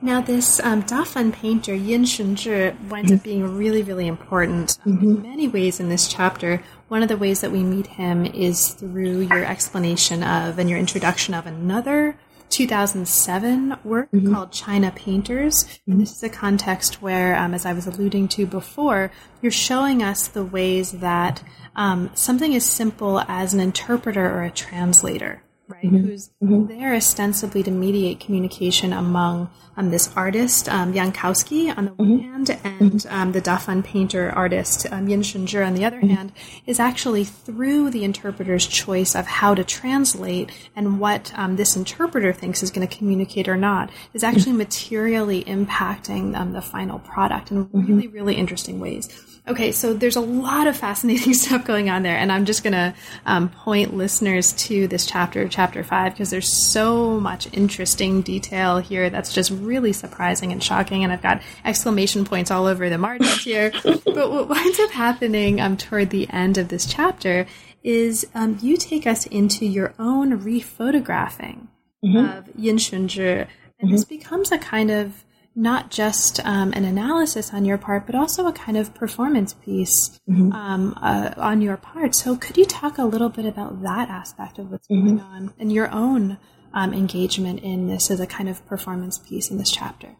Now, this um, Dafen painter, Yin Shenzhi, winds up being really, really important um, mm-hmm. in many ways in this chapter. One of the ways that we meet him is through your explanation of and your introduction of another 2007 work mm-hmm. called China Painters. Mm-hmm. And this is a context where, um, as I was alluding to before, you're showing us the ways that um, something as simple as an interpreter or a translator right? Mm-hmm. Who's mm-hmm. there ostensibly to mediate communication among um, this artist, um, Jankowski, on the one mm-hmm. hand, and mm-hmm. um, the Dafen painter artist, um, Yin Shenzhi, on the other mm-hmm. hand, is actually through the interpreter's choice of how to translate and what um, this interpreter thinks is going to communicate or not, is actually materially impacting um, the final product in really, really interesting ways. Okay, so there's a lot of fascinating stuff going on there, and I'm just going to um, point listeners to this chapter, chapter five, because there's so much interesting detail here that's just really surprising and shocking, and I've got exclamation points all over the margins here. but what winds up happening um, toward the end of this chapter is um, you take us into your own rephotographing mm-hmm. of Yin Shenzhi, and mm-hmm. this becomes a kind of not just um, an analysis on your part, but also a kind of performance piece mm-hmm. um, uh, on your part. So, could you talk a little bit about that aspect of what's mm-hmm. going on and your own um, engagement in this as a kind of performance piece in this chapter?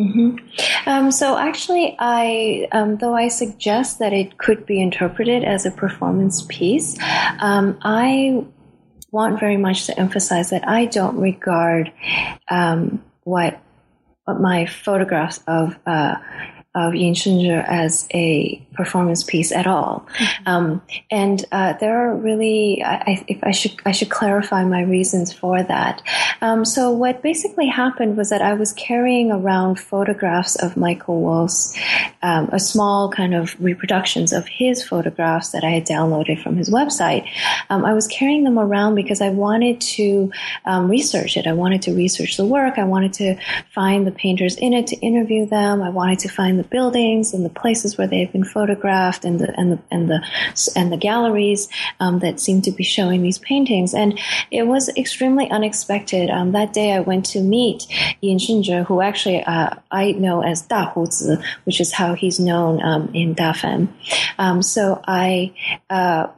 Mm-hmm. Um, so actually, I um, though I suggest that it could be interpreted as a performance piece, um, I want very much to emphasize that I don't regard um, what my photographs of uh, of Yin Shenzhi as a performance piece at all. Mm-hmm. Um, and uh, there are really, I, if I should, I should clarify my reasons for that. Um, so what basically happened was that I was carrying around photographs of Michael Wolf's, um, a small kind of reproductions of his photographs that I had downloaded from his website. Um, I was carrying them around because I wanted to um, research it. I wanted to research the work. I wanted to find the painters in it to interview them. I wanted to find the buildings and the places where they've been photographed and the and the and the and the galleries um, that seem to be showing these paintings. And it was extremely unexpected. Um, that day, I went to meet Yin Shenzhi, who actually uh, I know as Da Huzi, which is how he's known um, in Dafen. Um, so I. Uh,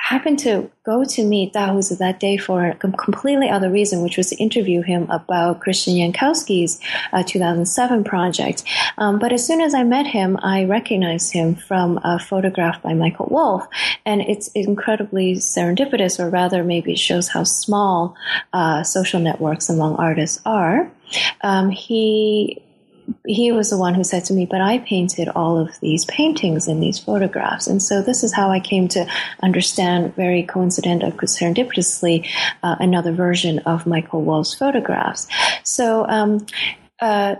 happened to go to meet Da Huzi that day for a completely other reason, which was to interview him about Christian Jankowski's uh, 2007 project. Um, but as soon as I met him, I recognized him from a photograph by Michael Wolf, and it's incredibly serendipitous, or rather, maybe it shows how small uh, social networks among artists are. Um, he he was the one who said to me, but I painted all of these paintings and these photographs. And so this is how I came to understand very coincident, serendipitously, uh, another version of Michael Wolf's photographs. So, um, uh,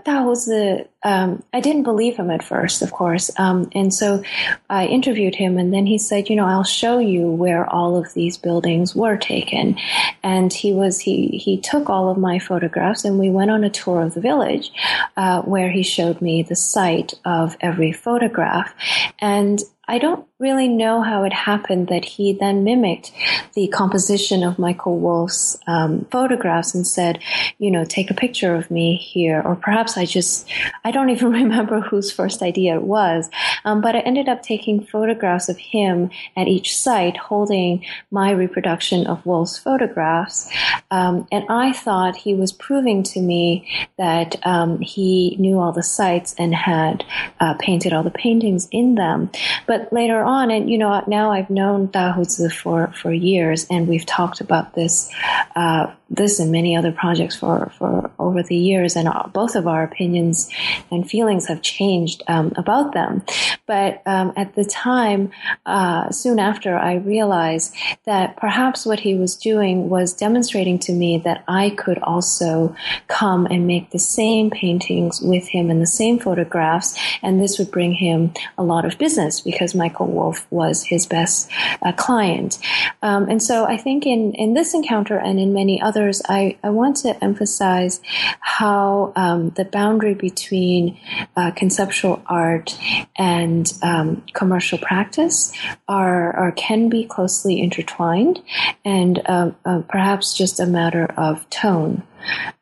um, I didn't believe him at first, of course, um, and so I interviewed him, and then he said, "You know, I'll show you where all of these buildings were taken." And he was he he took all of my photographs, and we went on a tour of the village, uh, where he showed me the site of every photograph, and I don't really know how it happened that he then mimicked the composition of Michael Wolf's um, photographs and said, you know, take a picture of me here. Or perhaps I just, I don't even remember whose first idea it was. Um, but I ended up taking photographs of him at each site holding my reproduction of Wolf's photographs. Um, and I thought he was proving to me that um, he knew all the sites and had uh, painted all the paintings in them. But later on, and you know, now I've known Da for, for years, and we've talked about this, uh, this and many other projects for, for over the years, and both of our opinions and feelings have changed um, about them. But um, at the time, uh, soon after, I realized that perhaps what he was doing was demonstrating to me that I could also come and make the same paintings with him and the same photographs, and this would bring him a lot of business because Michael Wolf was his best uh, client. Um, and so I think in, in this encounter and in many others, I, I want to emphasize how um, the boundary between uh, conceptual art and um, commercial practice are, can be closely intertwined and uh, uh perhaps just a matter of tone.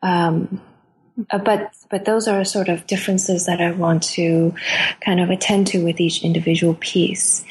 Um, uh, but but those are sort of differences that I want to kind of attend to with each individual piece.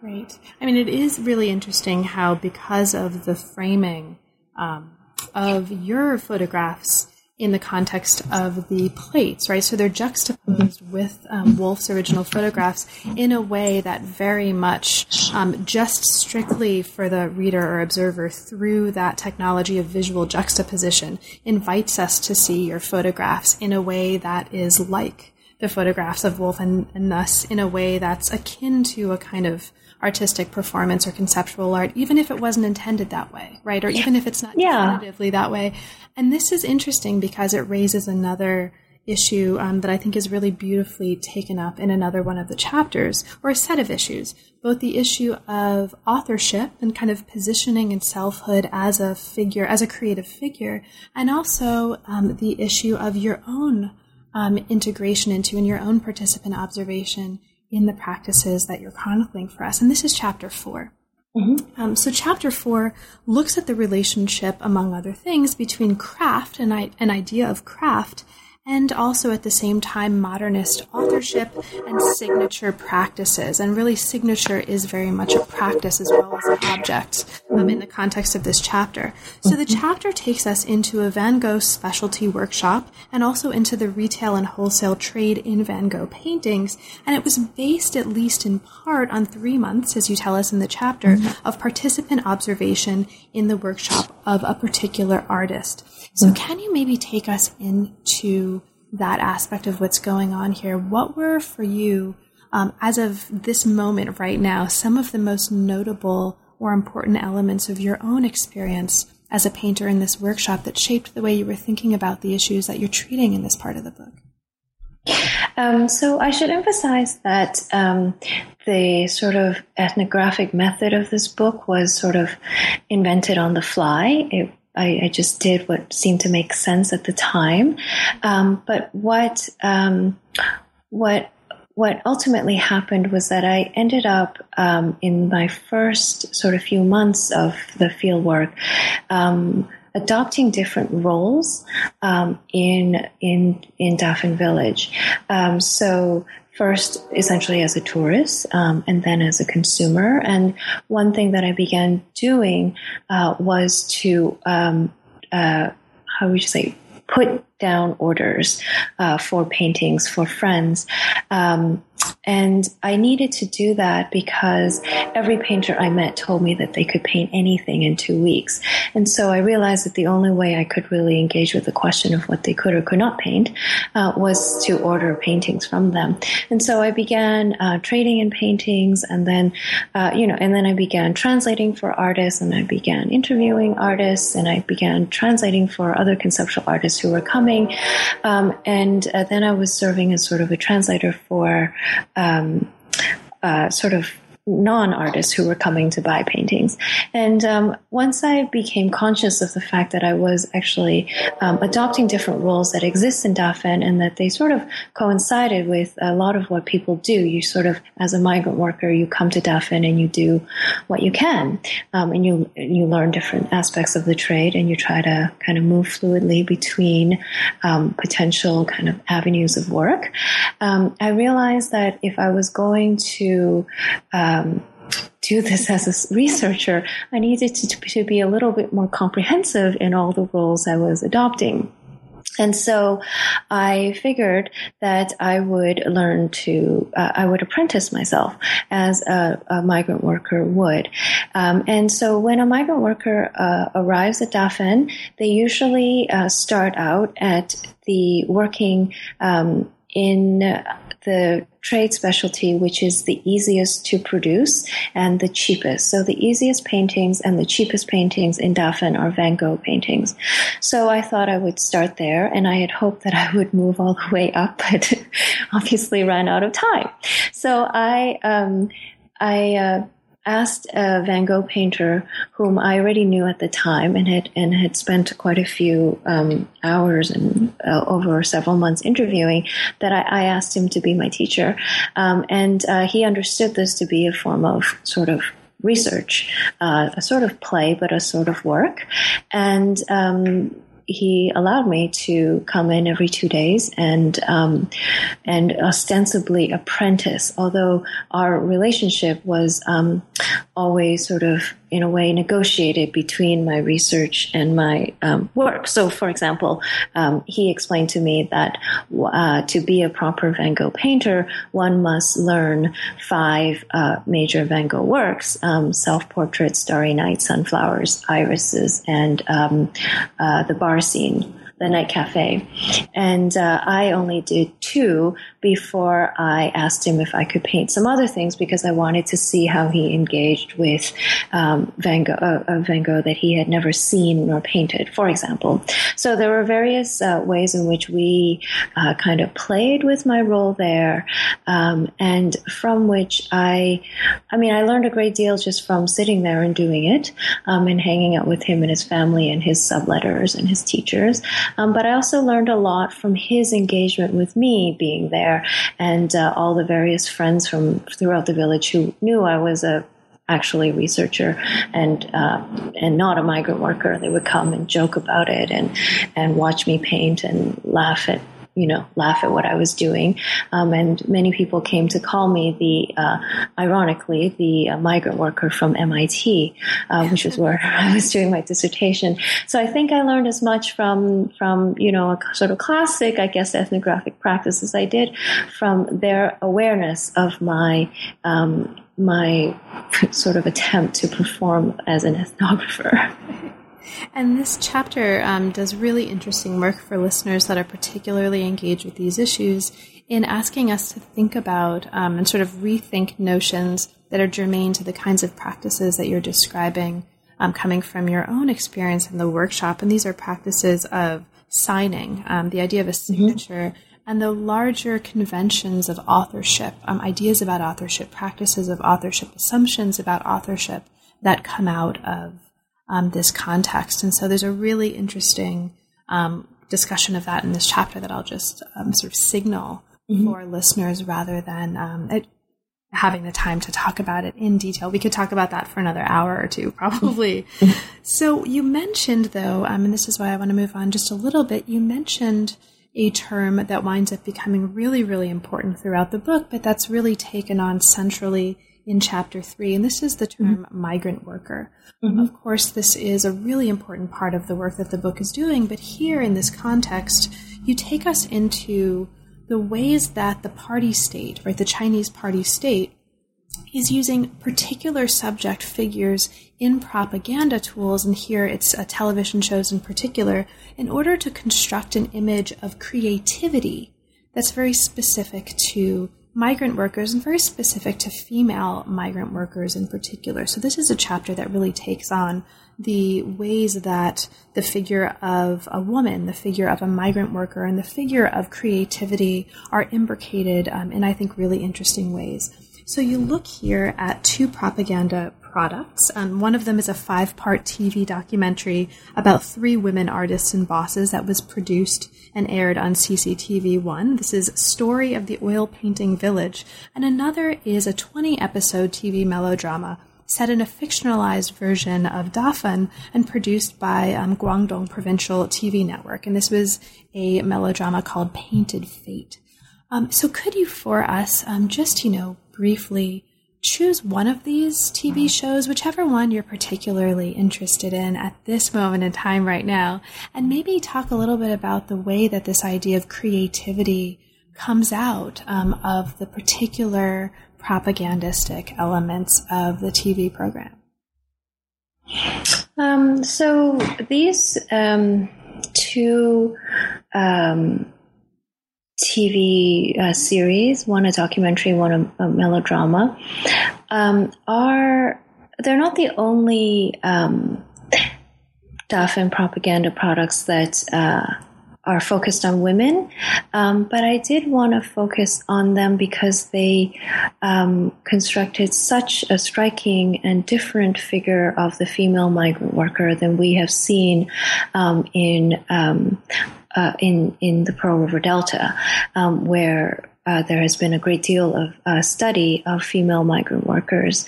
Great. I mean, it is really interesting how because of the framing um, of your photographs, in the context of the plates, right? So they're juxtaposed with um, Wolf's original photographs in a way that very much um, just strictly for the reader or observer through that technology of visual juxtaposition invites us to see your photographs in a way that is like the photographs of Wolf and, and thus in a way that's akin to a kind of artistic performance or conceptual art, even if it wasn't intended that way, right? Or even if it's not yeah. definitively that way. And this is interesting because it raises another issue um, that I think is really beautifully taken up in another one of the chapters, or a set of issues. Both the issue of authorship and kind of positioning and selfhood as a figure, as a creative figure, and also um, the issue of your own um, integration into and your own participant observation in the practices that you're chronicling for us. And this is chapter 4 mm-hmm. um, so, chapter four looks at the relationship, among other things, between craft and an idea of craft and also at the same time modernist authorship and signature practices. And really, signature is very much a practice as well as an object um, in the context of this chapter. So the chapter takes us into a Van Gogh specialty workshop and also into the retail and wholesale trade in Van Gogh paintings. And it was based, at least in part, on three months, as you tell us in the chapter, of participant observation in the workshop of a particular artist. So, can you maybe take us into that aspect of what's going on here? What were for you, um, as of this moment right now, some of the most notable or important elements of your own experience as a painter in this workshop that shaped the way you were thinking about the issues that you're treating in this part of the book? Um, so I should emphasize that um, the sort of ethnographic method of this book was sort of invented on the fly. It I, I, just did what seemed to make sense at the time. Um, but what um, what what ultimately happened was that I ended up um, in my first sort of few months of the field work um, adopting different roles um, in in in Dafen Village. Um, so first essentially as a tourist um, and then as a consumer. And one thing that I began doing uh, was to, um, uh, how would you say, put down orders uh, for paintings for friends. Um, and I needed to do that because every painter I met told me that they could paint anything in two weeks. And so I realized that the only way I could really engage with the question of what they could or could not paint uh, was to order paintings from them. And so I began uh, trading in paintings and then, uh, you know, and then I began translating for artists and I began interviewing artists and I began translating for other conceptual artists who were coming. Um, and uh, then I was serving as sort of a translator for um, uh, sort of non artists who were coming to buy paintings. And um, once I became conscious of the fact that I was actually um, adopting different roles that exist in Dafen and that they sort of coincided with a lot of what people do, you sort of, as a migrant worker, you come to Dafen and you do what you can. Um, and you, you learn different aspects of the trade and you try to kind of move fluidly between um, potential kind of avenues of work. Um, I realized that if I was going to uh, um, do this as a researcher, I needed to, to be a little bit more comprehensive in all the roles I was adopting. And so I figured that I would learn to, uh, I would apprentice myself as a, a migrant worker would. Um, and so when a migrant worker uh, arrives at Dafen, they usually uh, start out at the working um, in the trade specialty, which is the easiest to produce and the cheapest. So the easiest paintings and the cheapest paintings in Dafen are Van Gogh paintings. So I thought I would start there and I had hoped that I would move all the way up, but obviously ran out of time. So I, um, I, uh, asked a Van Gogh painter whom I already knew at the time and had and had spent quite a few um, hours and uh, over several months interviewing that I, I, asked him to be my teacher, um, and uh, he understood this to be a form of sort of research, uh, a sort of play, but a sort of work, and. Um, he allowed me to come in every two days and um, and ostensibly apprentice. Although our relationship was um, always sort of in a way negotiated between my research and my um, work. So, for example, um, he explained to me that uh, to be a proper Van Gogh painter, one must learn five uh, major Van Gogh works: um, self-portrait, Starry Night, Sunflowers, Irises, and um, uh, the bar scene the night cafe. And uh, I only did two before I asked him if I could paint some other things because I wanted to see how he engaged with um, Van, Gogh, uh, uh, Van Gogh that he had never seen nor painted, for example. So there were various uh, ways in which we uh, kind of played with my role there, um, and from which I, I mean, I learned a great deal just from sitting there and doing it, um, and hanging out with him and his family and his subletters and his teachers. Um, but I also learned a lot from his engagement with me being there and uh, all the various friends from throughout the village who knew I was a actually researcher and uh, and not a migrant worker. They would come and joke about it and and watch me paint and laugh at you know, laugh at what I was doing. Um, and many people came to call me the, uh, ironically, the uh, migrant worker from MIT, uh, which is where I was doing my dissertation. So I think I learned as much from, from, you know, a sort of classic, I guess, ethnographic practice as I did from their awareness of my, um, my sort of attempt to perform as an ethnographer. And this chapter um, does really interesting work for listeners that are particularly engaged with these issues in asking us to think about um, and sort of rethink notions that are germane to the kinds of practices that you're describing um, coming from your own experience in the workshop. And these are practices of signing, um, the idea of a mm-hmm. signature. Mm-hmm and the larger conventions of authorship, um, ideas about authorship, practices of authorship, assumptions about authorship that come out of um, this context. And so there's a really interesting um, discussion of that in this chapter that I'll just um, sort of signal mm-hmm. for listeners rather than um, it, having the time to talk about it in detail. We could talk about that for another hour or two, probably. Mm-hmm. so you mentioned, though, um, and this is why I want to move on just a little bit, you mentioned a term that winds up becoming really, really important throughout the book, but that's really taken on centrally in chapter three, and this is the term mm-hmm. migrant worker. Mm-hmm. Of course, this is a really important part of the work that the book is doing, but here in this context, you take us into the ways that the party state, right, the Chinese party state, is using particular subject figures in propaganda tools, and here it's uh, television shows in particular, in order to construct an image of creativity that's very specific to migrant workers and very specific to female migrant workers in particular. So, this is a chapter that really takes on the ways that the figure of a woman, the figure of a migrant worker, and the figure of creativity are imbricated um, in, I think, really interesting ways. So, you look here at two propaganda products. Um, one of them is a five part TV documentary about three women artists and bosses that was produced and aired on CCTV 1. This is Story of the Oil Painting Village. And another is a 20 episode TV melodrama set in a fictionalized version of Dafen and produced by um, Guangdong Provincial TV Network. And this was a melodrama called Painted Fate. Um, so, could you for us um, just, you know, briefly choose one of these TV shows, whichever one you're particularly interested in at this moment in time right now, and maybe talk a little bit about the way that this idea of creativity comes out um, of the particular propagandistic elements of the TV program. Um, so these um, two um, TV uh, series, one a documentary, one a, a melodrama, um, are they're not the only um, and propaganda products that uh, are focused on women, um, but I did want to focus on them because they um, constructed such a striking and different figure of the female migrant worker than we have seen um, in um, uh, in in the Pearl River Delta, um, where uh, there has been a great deal of uh, study of female migrant workers.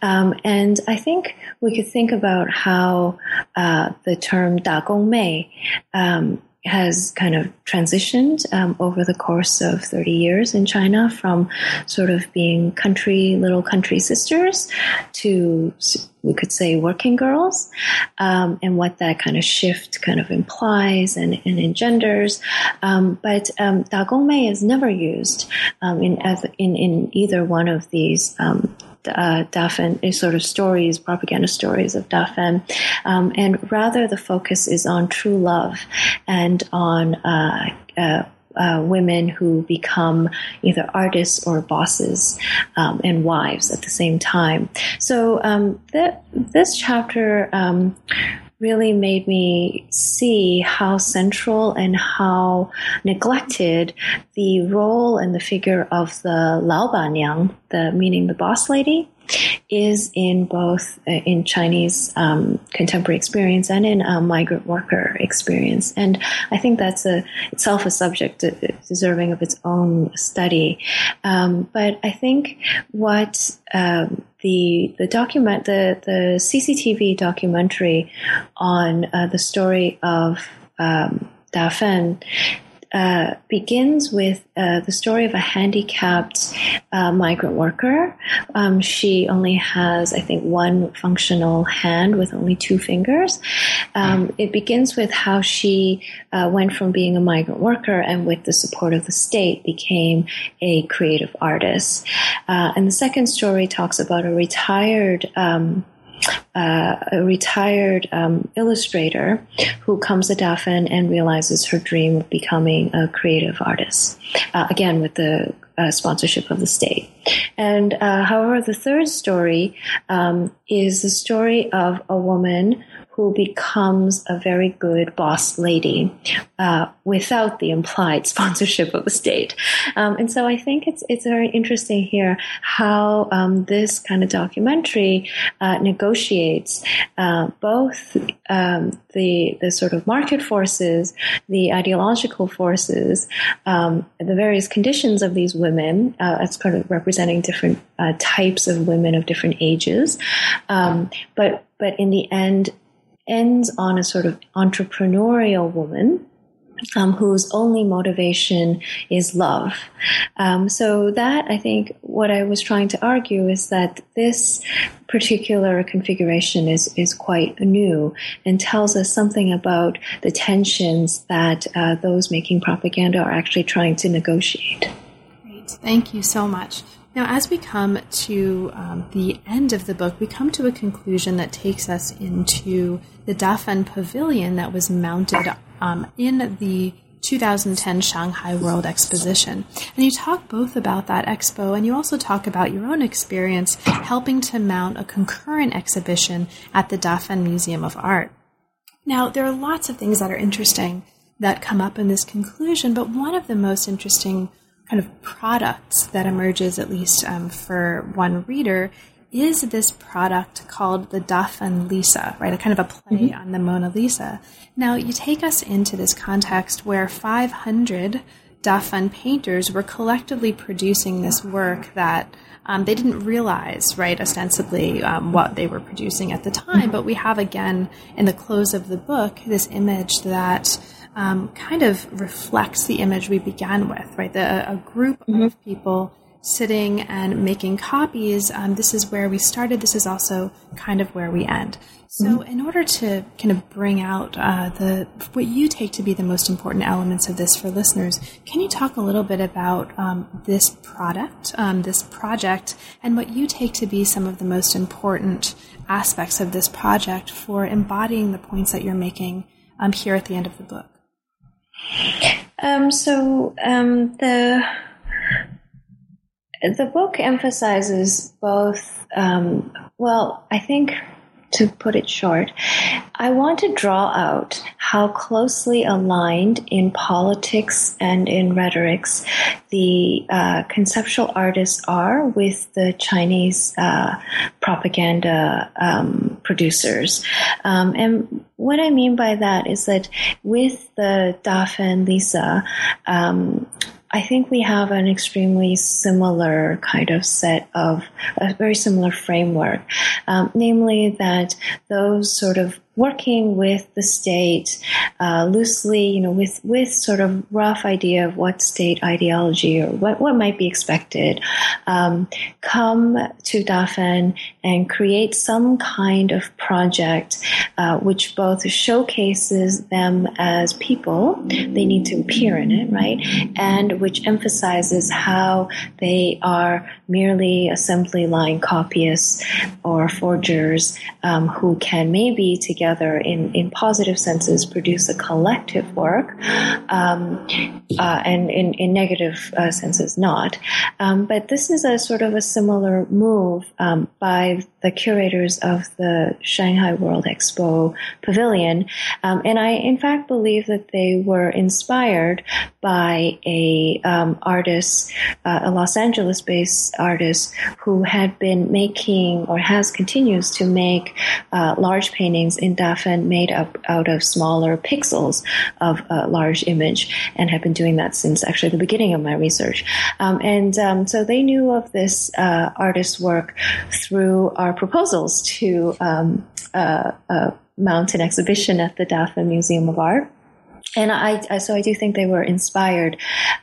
Um, and I think we could think about how uh, the term "dagong um, has kind of transitioned um, over the course of 30 years in China from sort of being country, little country sisters to, we could say, working girls, um, and what that kind of shift kind of implies and, and engenders. Um, but um, Dagongmei is never used um, in, in, in either one of these um, uh, Dafen, sort of stories, propaganda stories of Dafen, um, and rather the focus is on true love and on uh, uh, uh, women who become either artists or bosses um, and wives at the same time. So um, th- this chapter um, really made me see how central and how neglected the role and the figure of the Laobanniang, the meaning the boss lady, is in both uh, in Chinese um, contemporary experience and in um, migrant worker experience. And I think that's a, itself a subject deserving of its own study. Um, but I think what um, the the document the the CCTV documentary on uh, the story of um, Dafen uh, begins with uh, the story of a handicapped uh, migrant worker. Um, she only has, I think, one functional hand with only two fingers. Um, it begins with how she uh, went from being a migrant worker and, with the support of the state, became a creative artist. Uh, and the second story talks about a retired. Um, uh, a retired um, illustrator who comes to Dafen and realizes her dream of becoming a creative artist. Uh, again, with the uh, sponsorship of the state. And uh, however, the third story um, is the story of a woman who becomes a very good boss lady uh, without the implied sponsorship of the state. Um, and so I think it's it's very interesting here how um, this kind of documentary uh, negotiates uh, both um, the the sort of market forces, the ideological forces, um, the various conditions of these women uh, kind of representing different uh, types of women of different ages, um, but but in the end ends on a sort of entrepreneurial woman um, whose only motivation is love. Um, so that I think what I was trying to argue is that this particular configuration is is quite new and tells us something about the tensions that uh, those making propaganda are actually trying to negotiate. Great, thank you so much. Now, as we come to um, the end of the book, we come to a conclusion that takes us into the Dafen Pavilion that was mounted um, in the 2010 Shanghai World Exposition. And you talk both about that expo and you also talk about your own experience helping to mount a concurrent exhibition at the Dafen Museum of Art. Now, there are lots of things that are interesting that come up in this conclusion, but one of the most interesting kind of products that emerges, at least um, for one reader, is this product called the Dafen Lisa, right? A kind of a play mm-hmm. on the Mona Lisa. Now, you take us into this context where 500 Dafen painters were collectively producing this work that um, they didn't realize, right, ostensibly um, what they were producing at the time. Mm-hmm. But we have again in the close of the book this image that um, kind of reflects the image we began with, right? The, a group mm-hmm. of people sitting and making copies. Um, this is where we started. This is also kind of where we end. So, mm-hmm. in order to kind of bring out uh, the what you take to be the most important elements of this for listeners, can you talk a little bit about um, this product, um, this project, and what you take to be some of the most important aspects of this project for embodying the points that you're making um, here at the end of the book? Um, so um, the the book emphasizes both. Um, well, I think to put it short, I want to draw out how closely aligned in politics and in rhetorics the uh, conceptual artists are with the Chinese uh, propaganda um, producers. Um, and what I mean by that is that with the Dafen Lisa, um, I think we have an extremely similar kind of set of a very similar framework, um, namely that those sort of working with the state uh, loosely, you know, with with sort of rough idea of what state ideology or what, what might be expected, um, come to Dafen and create some kind of project uh, which both showcases them as people, they need to appear in it, right, and which emphasizes how they are merely assembly line copyists or forgers um, who can maybe together together in, in positive senses produce a collective work, um, uh, and in, in negative uh, senses not. Um, but this is a sort of a similar move um, by the curators of the Shanghai World Expo Pavilion, um, and I in fact believe that they were inspired by a um, artist, uh, a Los Angeles-based artist who had been making or has continues to make uh, large paintings in Dafen made up out of smaller pixels of a large image and have been doing that since actually the beginning of my research. Um, and um, so they knew of this uh, artist's work through our proposals to um, uh, uh, mount an exhibition at the Dafen Museum of Art and I, so I do think they were inspired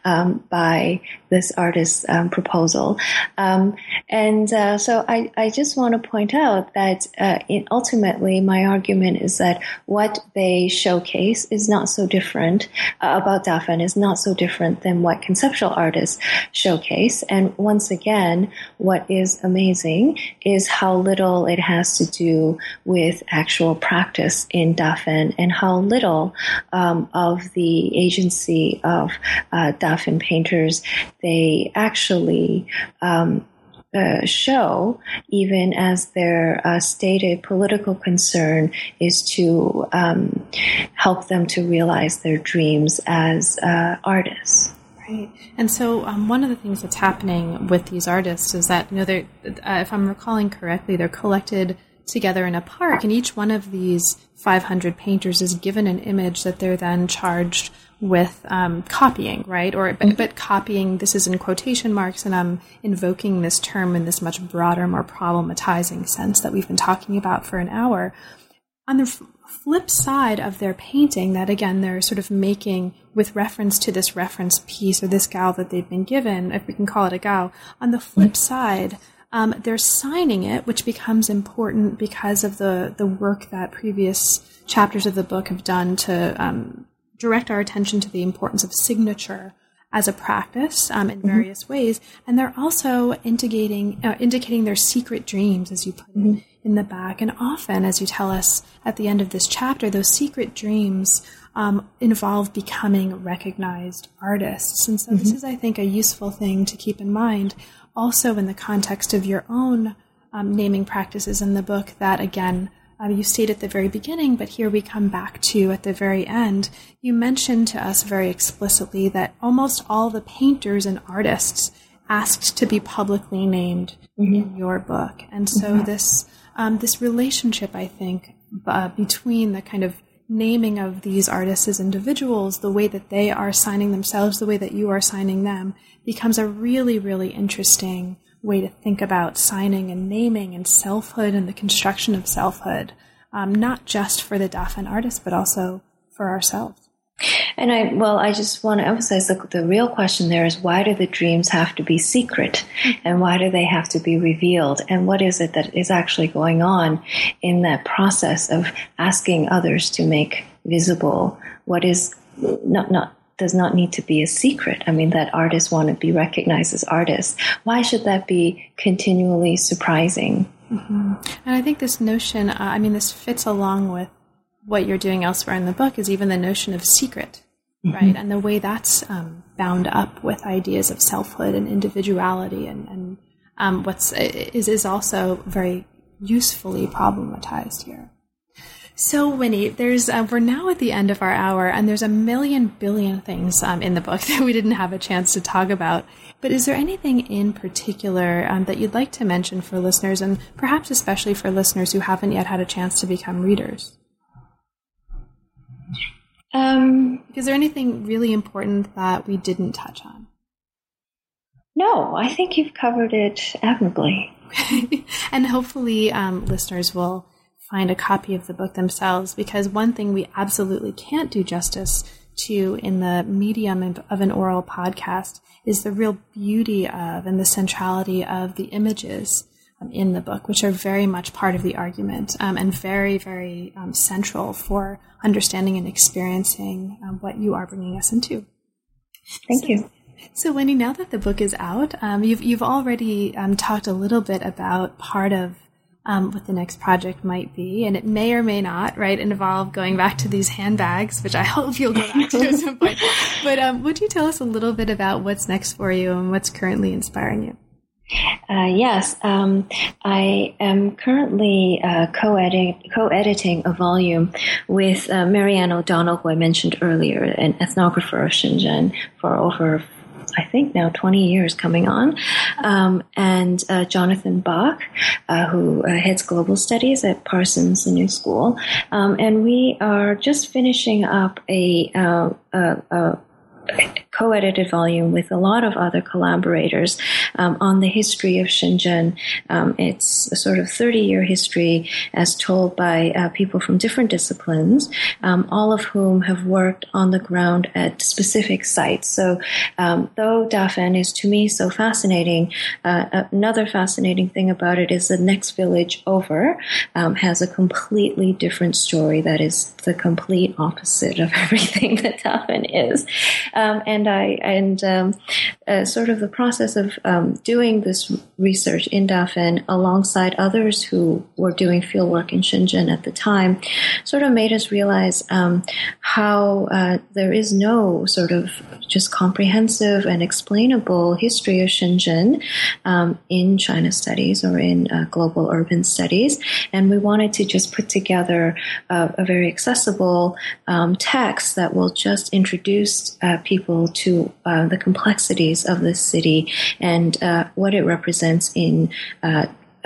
um, by this artist's um, proposal, um, and uh, so I, I just want to point out that uh, it, ultimately my argument is that what they showcase is not so different uh, about Dafen is not so different than what conceptual artists showcase, and once again, what is amazing is how little it has to do with actual practice in Dafen and how little um, of the agency of uh, Dafen painters, they actually um, uh, show, even as their uh, stated political concern is to um, help them to realize their dreams as uh, artists. Right. And so, um, one of the things that's happening with these artists is that, you know, they're, uh, if I'm recalling correctly, they're collected together in a park, and each one of these 500 painters is given an image that they're then charged with um, copying, right? Or but, but, copying. This is in quotation marks, and I'm invoking this term in this much broader, more problematizing sense that we've been talking about for an hour. On the f- flip side of their painting, that again they're sort of making with reference to this reference piece or this gao that they've been given, if we can call it a gao. On the flip side um, they're signing it, which becomes important because of the, the work that previous chapters of the book have done to um, direct our attention to the importance of signature as a practice um, in mm-hmm. various mm-hmm. ways. And they're also indicating, uh, indicating their secret dreams, as you put mm-hmm. in the back. And often, as you tell us at the end of this chapter, those secret dreams um, involve becoming recognized artists. And so, mm-hmm. this is, I think, a useful thing to keep in mind also in the context of your own um, naming practices in the book that, again, uh, you state at the very beginning, but here we come back to at the very end. You mentioned to us very explicitly that almost all the painters and artists asked to be publicly named mm-hmm. in your book, and so mm-hmm. this um, this relationship, I think, uh, between the kind of naming of these artists as individuals, the way that they are signing themselves, the way that you are signing them, becomes a really, really interesting way to think about signing and naming and selfhood and the construction of selfhood, um, not just for the Dafen artist, but also for ourselves. And I, well, I just want to emphasize that the real question there is why do the dreams have to be secret? And why do they have to be revealed? And what is it that is actually going on in that process of asking others to make visible what is not, not, does not need to be a secret. I mean, that artists want to be recognized as artists. Why should that be continually surprising? Mm-hmm. And I think this notion, uh, I mean, this fits along with what you're doing elsewhere in the book is even the notion of secret, mm-hmm. right? And the way that's um, bound up with ideas of selfhood and individuality, and, and um, what's is is also very usefully problematized here. So, Winnie, there's uh, we're now at the end of our hour, and there's a million billion things um, in the book that we didn't have a chance to talk about. But is there anything in particular um, that you'd like to mention for listeners, and perhaps especially for listeners who haven't yet had a chance to become readers? Um, is there anything really important that we didn't touch on? No, I think you've covered it admirably. and hopefully, um, listeners will find a copy of the book themselves because one thing we absolutely can't do justice to in the medium of an oral podcast is the real beauty of and the centrality of the images um, in the book, which are very much part of the argument um, and very, very um, central for understanding and experiencing um, what you are bringing us into. Thank so, you. So, Winnie, now that the book is out, um, you've you've already um, talked a little bit about part of um, what the next project might be, and it may or may not, right, involve going back to these handbags, which I hope you'll go back to at some point. But um, would you tell us a little bit about what's next for you and what's currently inspiring you? Uh, yes, um, I am currently uh, co-editing, a volume with uh, Mary Ann O'Donnell, who I mentioned earlier, an ethnographer of Shenzhen for over I think now 20 years coming on, um, and uh, Jonathan Bach, uh, who uh, heads global studies at Parsons the New School. Um, and we are just finishing up a, uh, a, a co-edited volume with a lot of other collaborators um, on the history of Shenzhen. Um, it's a sort of 30-year history as told by uh, people from different disciplines, um, all of whom have worked on the ground at specific sites. So, um, though Dafen is to me so fascinating, uh, another fascinating thing about it is the next village over um, has a completely different story that is the complete opposite of everything that Dafen is. Um, and I and um, uh, sort of the process of um, doing this research in Dafen alongside others who were doing fieldwork in Shenzhen at the time, sort of made us realize um, how uh, there is no sort of just comprehensive and explainable history of Shenzhen um, in China studies or in uh, global urban studies, and we wanted to just put together a very accessible um, text that will just introduce uh, people to uh, the complexities of this city and uh, what it represents in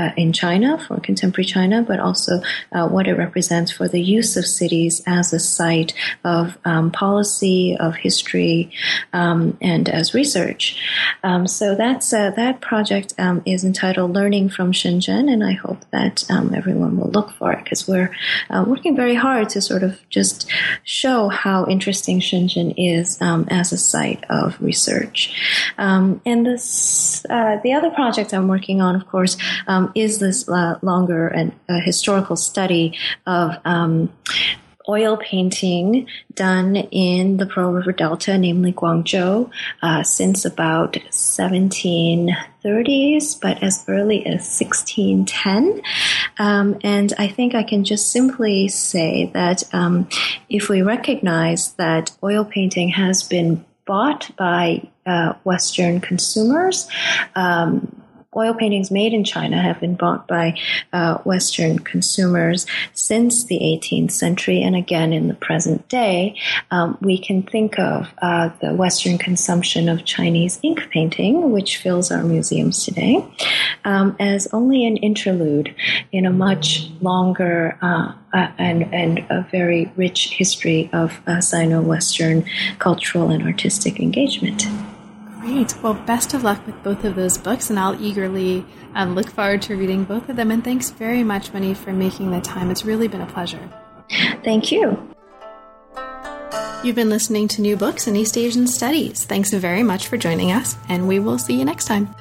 uh, in China, for contemporary China, but also uh, what it represents for the use of cities as a site of um, policy, of history, um, and as research. Um, so that's uh, that project um, is entitled "Learning from Shenzhen," and I hope that um, everyone will look for it because we're uh, working very hard to sort of just show how interesting Shenzhen is as a site of research. and this, uh, the other project I'm working on, of course. Um, is this uh, longer and uh, historical study of um, oil painting done in the Pearl River Delta, namely Guangzhou, uh, since about 1730s, but as early as 1610. Um, and I think I can just simply say that um, if we recognize that oil painting has been bought by uh, Western consumers, um, oil paintings made in China have been bought by uh, Western consumers since the 18th century, and again in the present day, um, we can think of uh, the Western consumption of Chinese ink painting, which fills our museums today, um, as only an interlude in a much longer uh, and, and a very rich history of uh, Sino-Western cultural and artistic engagement. Great. Well, best of luck with both of those books, and I'll eagerly um, look forward to reading both of them. And thanks very much, Winnie, for making the time. It's really been a pleasure. Thank you. You've been listening to New Books in East Asian Studies. Thanks very much for joining us, and we will see you next time.